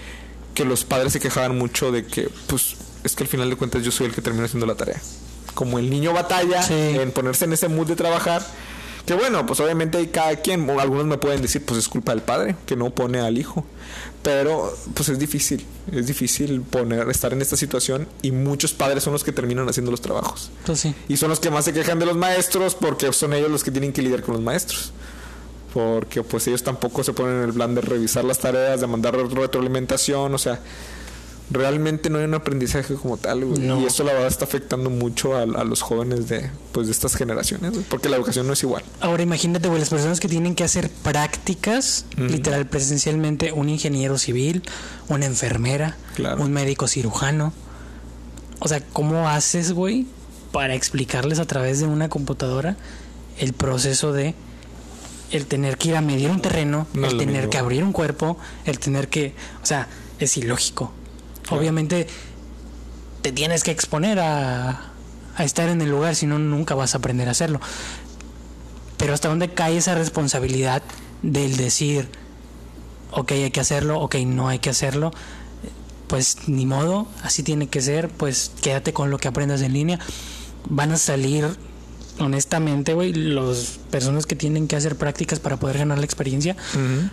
que los padres se quejaban mucho de que, pues, es que al final de cuentas yo soy el que termina haciendo la tarea. Como el niño batalla Sí. en ponerse en ese mood de trabajar, que bueno, pues obviamente hay cada quien, o algunos me pueden decir, pues es culpa del padre que no pone al hijo. Pero pues es difícil, es difícil poner, estar en esta situación y muchos padres son los que terminan haciendo los trabajos. Pues sí. Y son los que más se quejan de los maestros porque son ellos los que tienen que lidiar con los maestros. Porque pues ellos tampoco se ponen en el plan de revisar las tareas, de mandar re- retroalimentación, o sea, realmente no hay un aprendizaje como tal, güey. No. Y esto la verdad está afectando mucho a, a los jóvenes de pues de estas generaciones, güey, porque la educación no es igual. Ahora imagínate, güey, las personas que tienen que hacer prácticas, literal, presencialmente, un ingeniero civil, una enfermera, Claro. un médico cirujano. O sea, ¿cómo haces, güey, para explicarles a través de una computadora el proceso de el tener que ir a medir un terreno, No el tener mismo. que abrir un cuerpo, el tener que, o sea, es ilógico. Claro. Obviamente te tienes que exponer a, a estar en el lugar, si no nunca vas a aprender a hacerlo. Pero hasta dónde cae esa responsabilidad del decir, ok, hay que hacerlo, ok, no hay que hacerlo, pues ni modo, así tiene que ser, pues quédate con lo que aprendas en línea. Van a salir, honestamente, güey, las personas que tienen que hacer prácticas para poder ganar la experiencia,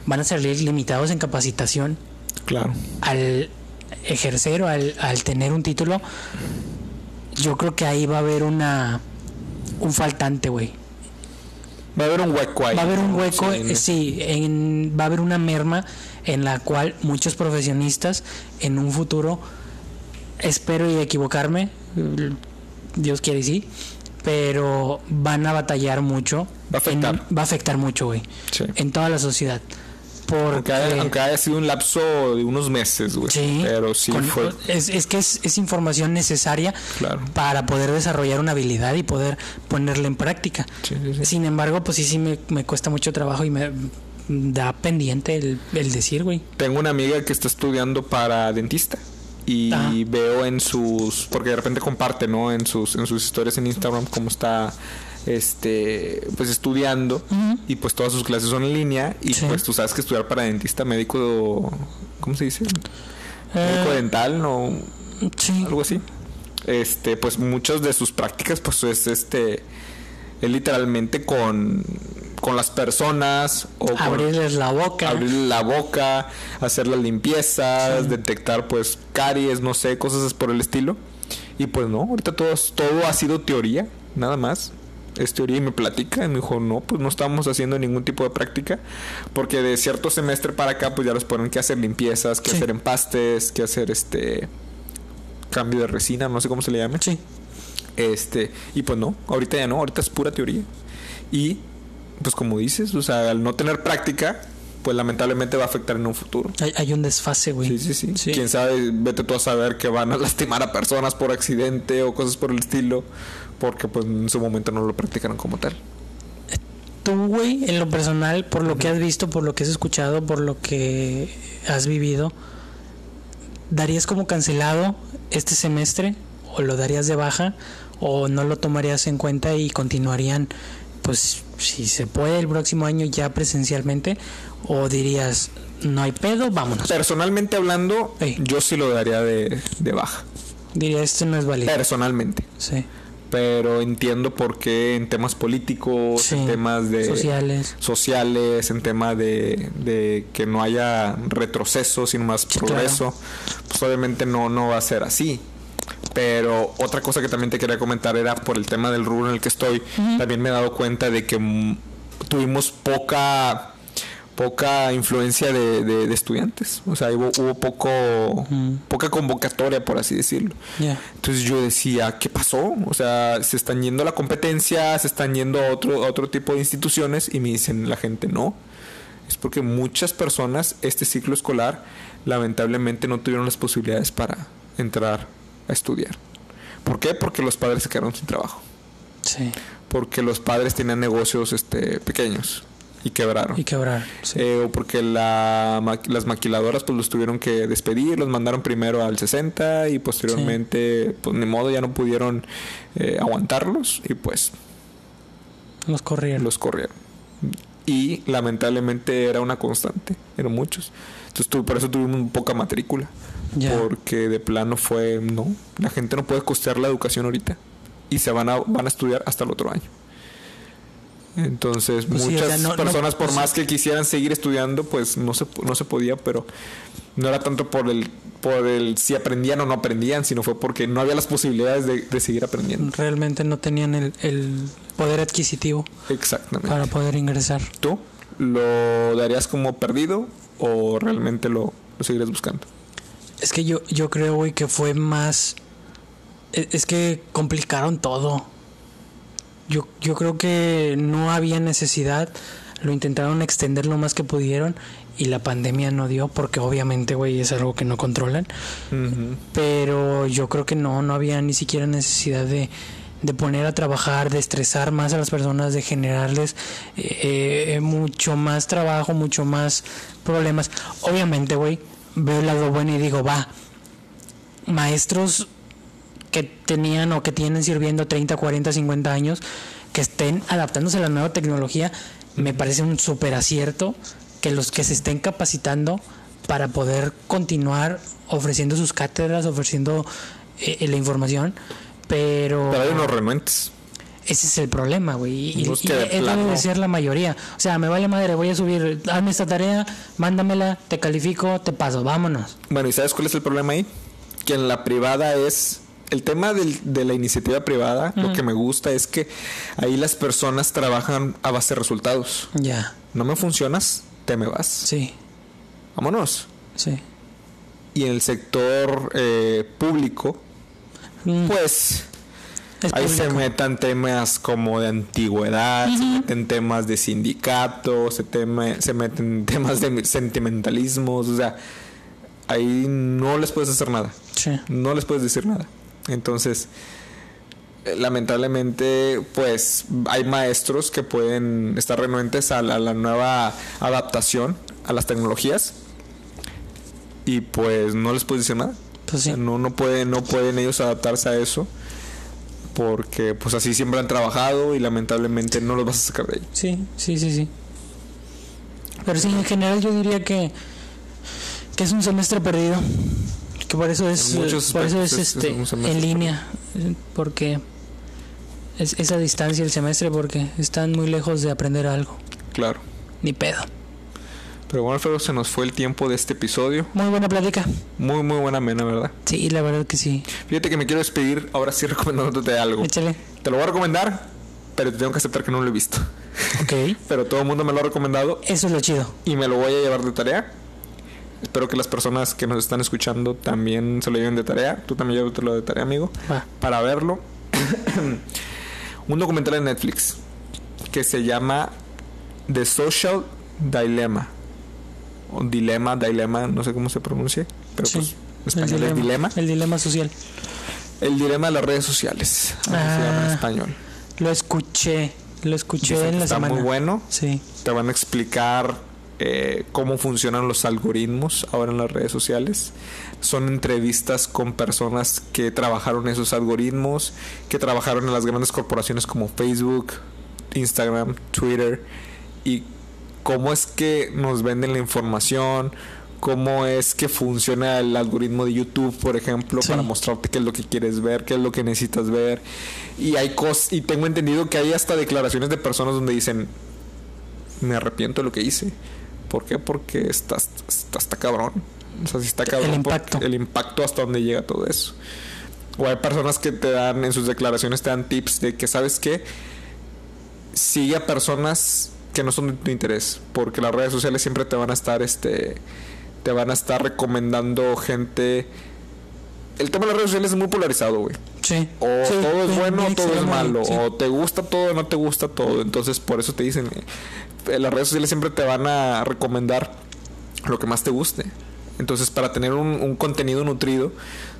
van a salir limitados en capacitación Claro. al ejercer o al, al tener un título, yo creo que ahí va a haber una un faltante, güey. Va a haber un hueco ahí. Va a haber un hueco, Sí, sí, en- va a haber una merma en la cual muchos profesionistas en un futuro, espero y equivocarme, Dios quiere y sí, pero van a batallar mucho. Va a afectar. en- va a afectar mucho, güey, Sí. en toda la sociedad. Porque, Aunque haya, aunque haya sido un lapso de unos meses, güey. Sí, Pero sí con- fue. Es, es que es, es información necesaria Claro. para poder desarrollar una habilidad y poder ponerla en práctica. Sí, sí, sí. Sin embargo, pues sí, sí me, me cuesta mucho trabajo y me da pendiente el, el decir, güey. Tengo una amiga que está estudiando para dentista y Ah. veo en sus porque de repente comparte, ¿no? En sus en sus historias en Instagram cómo está este pues estudiando y pues todas sus clases son en línea y Sí. pues tú sabes que estudiar para dentista médico ¿cómo se dice? médico Eh, dental, no sí. algo así. Este, pues muchas de sus prácticas, pues es este, es literalmente con, con las personas o con- Abrirles la boca. abrir la boca, hacer las limpiezas, detectar pues caries, no sé, cosas por el estilo. Y pues no, ahorita todo, todo ha sido teoría, nada más. Es teoría y me platica y me dijo, no, pues no estamos haciendo ningún tipo de práctica. Porque de cierto semestre para acá, pues ya les ponen que hacer limpiezas, que Sí. hacer empastes, que hacer este cambio de resina, no sé cómo se le llame. Sí. Este, y pues no, ahorita ya no, ahorita es pura teoría. Y pues como dices, o sea, al no tener práctica, pues lamentablemente va a afectar en un futuro. Hay, hay un desfase, güey. Sí, sí, sí, Sí. Quién sabe, vete tú a saber que van a lastimar a personas por accidente o cosas por el estilo, porque pues en su momento no lo practicaron como tal. Tú, güey, en lo personal, por lo que has visto, por lo que has escuchado, por lo que has vivido, ¿darías como cancelado este semestre? ¿O lo darías de baja? ¿O no lo tomarías en cuenta y continuarían, pues, si se puede, el próximo año ya presencialmente? ¿O dirías, no hay pedo, vámonos? Personalmente hablando, yo sí lo daría de, de baja. Diría, esto no es válido. Personalmente. Sí. Pero entiendo por qué en temas políticos, Sí. en temas de Sociales. sociales, en tema de, de que no haya retroceso, sino más Sí, progreso, pues obviamente no, no va a ser así. Pero otra cosa que también te quería comentar era por el tema del rubro en el que estoy. También me he dado cuenta de que mm, tuvimos poca poca influencia de, de- de estudiantes. O sea, hubo, hubo poco poca convocatoria, por así decirlo. Entonces yo decía, ¿qué pasó? O sea, se están yendo a la competencia, se están yendo a otro, a otro tipo de instituciones y me dicen la gente no. Es porque muchas personas este ciclo escolar lamentablemente no tuvieron las posibilidades para entrar a estudiar. ¿Por qué? Porque los padres se quedaron sin trabajo. Sí. Porque los padres tenían negocios este, pequeños y quebraron. Y quebrar. Sí. Eh, o porque la ma- las maquiladoras pues los tuvieron que despedir, los mandaron primero al 60 y posteriormente pues ni modo ya no pudieron eh, aguantarlos y pues Los corrieron. los corrieron. Y lamentablemente era una constante, eran muchos. Entonces por eso tuvimos poca matrícula. Porque de plano fue, no, la gente no puede costear la educación ahorita. Y se van a, van a estudiar hasta el otro año. Entonces, Pues sí, o muchas sea, no- no- personas, por más que quisieran seguir estudiando, pues no se, no se podía, pero no era tanto por el, por el si aprendían o no aprendían, sino fue porque no había las posibilidades de, de seguir aprendiendo. Realmente no tenían el, el poder adquisitivo Exactamente. para poder ingresar. ¿Tú lo darías como perdido o realmente lo, lo seguirías buscando? Es que yo, yo creo, güey, que fue más... e- Es que complicaron todo. Yo, yo creo que no había necesidad. Lo intentaron extender lo más que pudieron y la pandemia no dio porque obviamente, güey, es algo que no controlan. Pero yo creo que no, no había ni siquiera necesidad de, de poner a trabajar, de estresar más a las personas, de generarles eh, eh, mucho más trabajo, mucho más problemas. Obviamente, güey, veo el lado bueno y digo, va, maestros que tenían o que tienen sirviendo 30, 40, 50 años, que estén adaptándose a la nueva tecnología, me parece un súper acierto que los que se estén capacitando para poder continuar ofreciendo sus cátedras, ofreciendo eh, la información, pero... Pero hay unos. Ese es el problema, güey. Y, y de debe de ser la mayoría. O sea, me vale madre, voy a subir, hazme esta tarea, mándamela, te califico, te paso, vámonos. Bueno, ¿y sabes cuál es el problema ahí? Que en la privada es... El tema del- de la iniciativa privada, lo que me gusta es que ahí las personas trabajan a base de resultados. Ya, No me funcionas, te me vas. sí, Vámonos. sí. Y en el sector eh, público, Mm, pues es ahí se metan temas como de antigüedad, se meten temas de sindicatos, se, teme- se meten temas de sentimentalismos, o sea, ahí no les puedes hacer nada, Sí. no les puedes decir nada. Entonces, eh, lamentablemente, pues hay maestros que pueden estar renuentes a la, a la nueva adaptación a las tecnologías y pues no les puedes decir nada. Pues sí. O sea, no, no, pueden, no pueden ellos adaptarse a eso porque pues así siempre han trabajado y lamentablemente no los vas a sacar de ahí. Sí, sí, sí, sí. Pero sí, en general yo diría que, que es un semestre perdido. Que por eso es, por eso es, este, en línea. Porque es esa distancia el semestre porque están muy lejos de aprender algo. Claro. Ni pedo. Pero bueno, Alfredo, se nos fue el tiempo de este episodio. Muy buena plática. Muy, muy buena mena, ¿verdad? Sí, la verdad que sí. Fíjate que me quiero despedir ahora sí [LAUGHS] recomendándote algo. Échale. Te lo voy a recomendar, pero te tengo que aceptar que no lo he visto. Ok. [LAUGHS] Pero todo el mundo me lo ha recomendado Eso es lo chido. y me lo voy a llevar de tarea. Espero que las personas que nos están escuchando también se lo lleven de tarea. Tú también llévatelo de tarea, amigo. Para verlo. [COUGHS] Un documental de Netflix que se llama The Social Dilemma. O Dilema, Dilema, no sé cómo se pronuncia. Pero Sí. pues español es dilema. El dilema social. El dilema de las redes sociales. Así se llama en Ah. español. Lo escuché. Lo escuché Dicen en la está semana. muy bueno. Sí. Te van a explicar eh, cómo funcionan los algoritmos ahora en las redes sociales. Son entrevistas con personas que trabajaron esos algoritmos, que trabajaron en las grandes corporaciones como Facebook, Instagram, Twitter, y cómo es que nos venden la información, cómo es que funciona el algoritmo de YouTube, por ejemplo, Sí. para mostrarte qué es lo que quieres ver, qué es lo que necesitas ver. Y hay cosas, y tengo entendido que hay hasta declaraciones de personas donde dicen, me arrepiento de lo que hice. ¿Por qué? Porque está, está, está cabrón. O sea, sí está cabrón. porque impacto. El impacto hasta donde llega todo eso. O hay personas que te dan, en sus declaraciones te dan tips de que, ¿sabes qué? Sigue a personas que no son de tu interés. Porque las redes sociales siempre te van a estar, este, te van a estar recomendando gente. El tema de las redes sociales es muy polarizado, güey. Sí. O Sí, todo es bueno o todo es malo. sí. O te gusta todo o no te gusta todo. Entonces, por eso te dicen, eh, las redes sociales siempre te van a recomendar lo que más te guste. Entonces, para tener un, un contenido nutrido,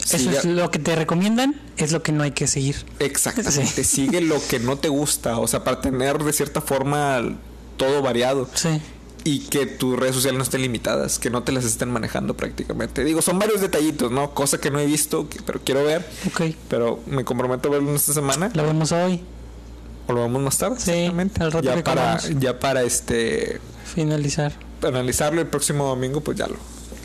Eso siga- es lo que te recomiendan, es lo que no hay que seguir. exactamente, [LAUGHS] Sí. sigue lo que no te gusta. O sea, para tener de cierta forma todo variado. Sí. Y que tus redes sociales no estén limitadas, que no te las estén manejando prácticamente. Digo, son varios detallitos, ¿no? Cosa que no he visto, que- pero quiero ver. Ok. Pero me comprometo a verlo en esta semana. Lo vemos hoy. O lo vemos más tarde, Sí, exactamente. al rato ya para, ya para este Finalizar. analizarlo el próximo domingo, pues ya lo,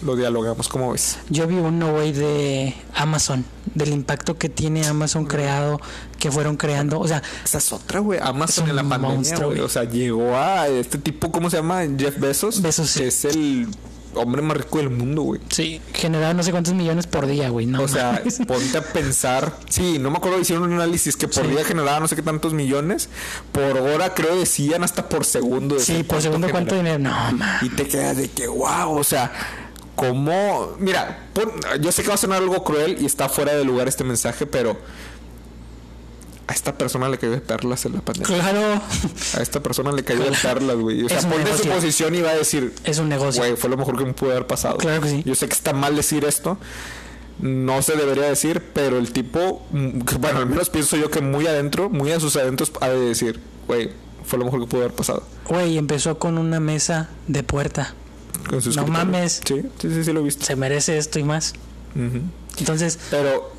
lo dialogamos, ¿cómo ves? Yo vi uno, güey, de Amazon, del impacto que tiene Amazon creado, que fueron creando. O sea, Esa es otra, güey. Amazon en la pandemia, monstruo, güey. güey. O sea, llegó a este tipo, ¿cómo se llama? Jeff Bezos. Bezos, sí. que es el hombre más rico del mundo, güey. sí, generaron no sé cuántos millones por día, güey. No, o sea, [LAUGHS] ponte a pensar. Sí, no me acuerdo, hicieron un análisis que por Sí. día generaba no sé qué tantos millones. Por hora, creo, decían hasta por segundo. sí, por segundo, ¿cuánto dinero? No, mames. Y te quedas de que, wow, o sea, ¿cómo? Mira, pon- yo sé que va a sonar algo cruel y está fuera de lugar este mensaje, pero a esta persona le cayó de perlas en la pandemia. Claro, A esta persona le cayó de perlas, güey. O sea, ponte su posición y va a decir, es un negocio. güey, fue lo mejor que me pudo haber pasado. Claro que sí. Yo sé que está mal decir esto. No se debería decir, pero el tipo, mm, bueno, al menos pienso yo que muy adentro, muy a sus adentros, ha de decir, güey, fue lo mejor que pudo haber pasado. Güey, empezó con una mesa de puerta. Con su No mames. Sí, sí, sí, sí, lo he visto. Se merece esto y más. Entonces, Pero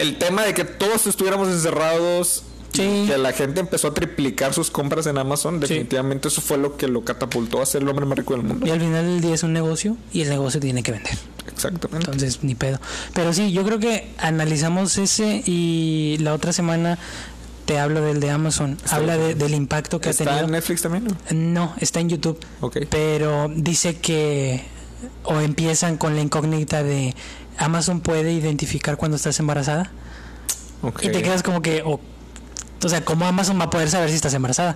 el tema de que todos estuviéramos encerrados, Sí. que la gente empezó a triplicar sus compras en Amazon, definitivamente eso fue lo que lo catapultó a ser el hombre más rico del mundo. y al final del día es un negocio y el negocio tiene que vender. Exactamente. Entonces, ni pedo. Pero sí, yo creo que analizamos ese y la otra semana te hablo del de Amazon. Habla de- del impacto que ha ¿Está tenido. en Netflix también? no? Está en YouTube. Ok. Pero dice que o empiezan con la incógnita de Amazon puede identificar cuando estás embarazada Ok. y te quedas como que o, o sea, ¿cómo Amazon va a poder saber si estás embarazada?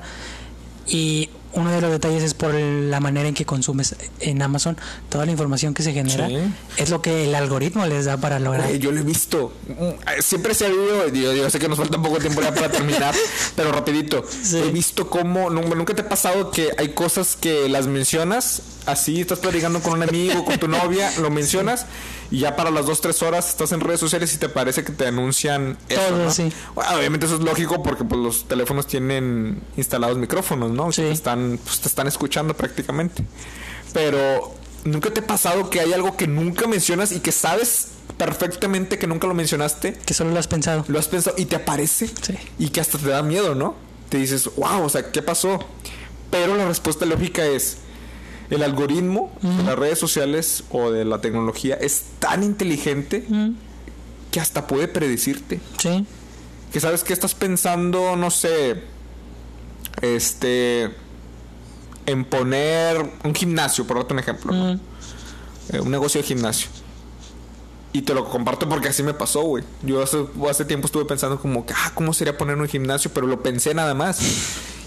Y uno de los detalles es por la manera en que consumes en Amazon toda la información que se genera Sí. es lo que el algoritmo les da para lograr. Yo lo he visto. Mm, Siempre se ha habido, yo, yo sé que nos falta poco tiempo ya para terminar, [LAUGHS] pero rapidito. Sí. He visto cómo, nu- nunca te ha pasado que hay cosas que las mencionas, así estás platicando con un amigo, con tu novia, lo [LAUGHS] mencionas y ya para las dos, tres horas estás en redes sociales y te parece que te anuncian eso, Todo, ¿no? sí. Bueno, obviamente eso es lógico porque pues los teléfonos tienen instalados micrófonos, ¿no? O sea, Sí. te están, pues, te están escuchando prácticamente. Pero nunca te ha pasado que hay algo que nunca mencionas y que sabes perfectamente que nunca lo mencionaste, Que solo lo has pensado. lo has pensado y te aparece Sí. y que hasta te da miedo, ¿no? Te dices, wow, o sea, ¿qué pasó? Pero la respuesta lógica es, el algoritmo de las redes sociales o de la tecnología es tan inteligente que hasta puede predecirte. Sí. Que sabes que estás pensando, no sé, este, en poner un gimnasio, por darte un ejemplo, ¿no? Eh, un negocio de gimnasio. Y te lo comparto porque así me pasó, güey. Yo hace, hace tiempo estuve pensando como que, ah, ¿cómo sería poner un gimnasio? Pero lo pensé nada más.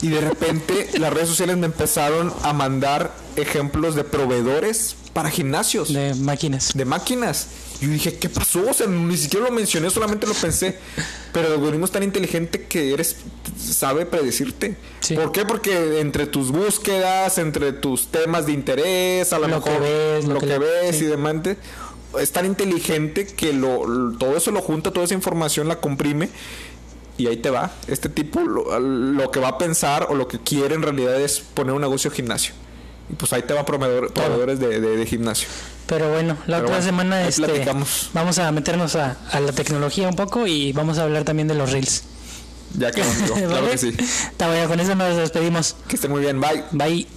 Y de repente [LAUGHS] las redes sociales me empezaron a mandar ejemplos de proveedores para gimnasios De máquinas. de máquinas. Y yo dije, ¿qué pasó? O sea, ni siquiera lo mencioné, solamente lo pensé. Pero el algoritmo es tan inteligente que eres sabe predecirte. Sí. ¿Por qué? Porque entre tus búsquedas, entre tus temas de interés, a lo, Lo mejor que ves, lo, lo que, que- ves sí. y demás, es tan inteligente que lo, todo eso lo junta, toda esa información la comprime. Y ahí te va. Este tipo lo, lo que va a pensar o lo que quiere en realidad es poner un negocio de gimnasio. Y pues ahí te va proveedor- proveedores de, de- de gimnasio. Pero bueno, la Pero otra bueno, semana este, vamos a meternos a, a la tecnología un poco y vamos a hablar también de los reels. Ya que [LAUGHS] claro ¿Vale? que sí. Está bueno, con eso nos despedimos. Que esté muy bien, bye. Bye.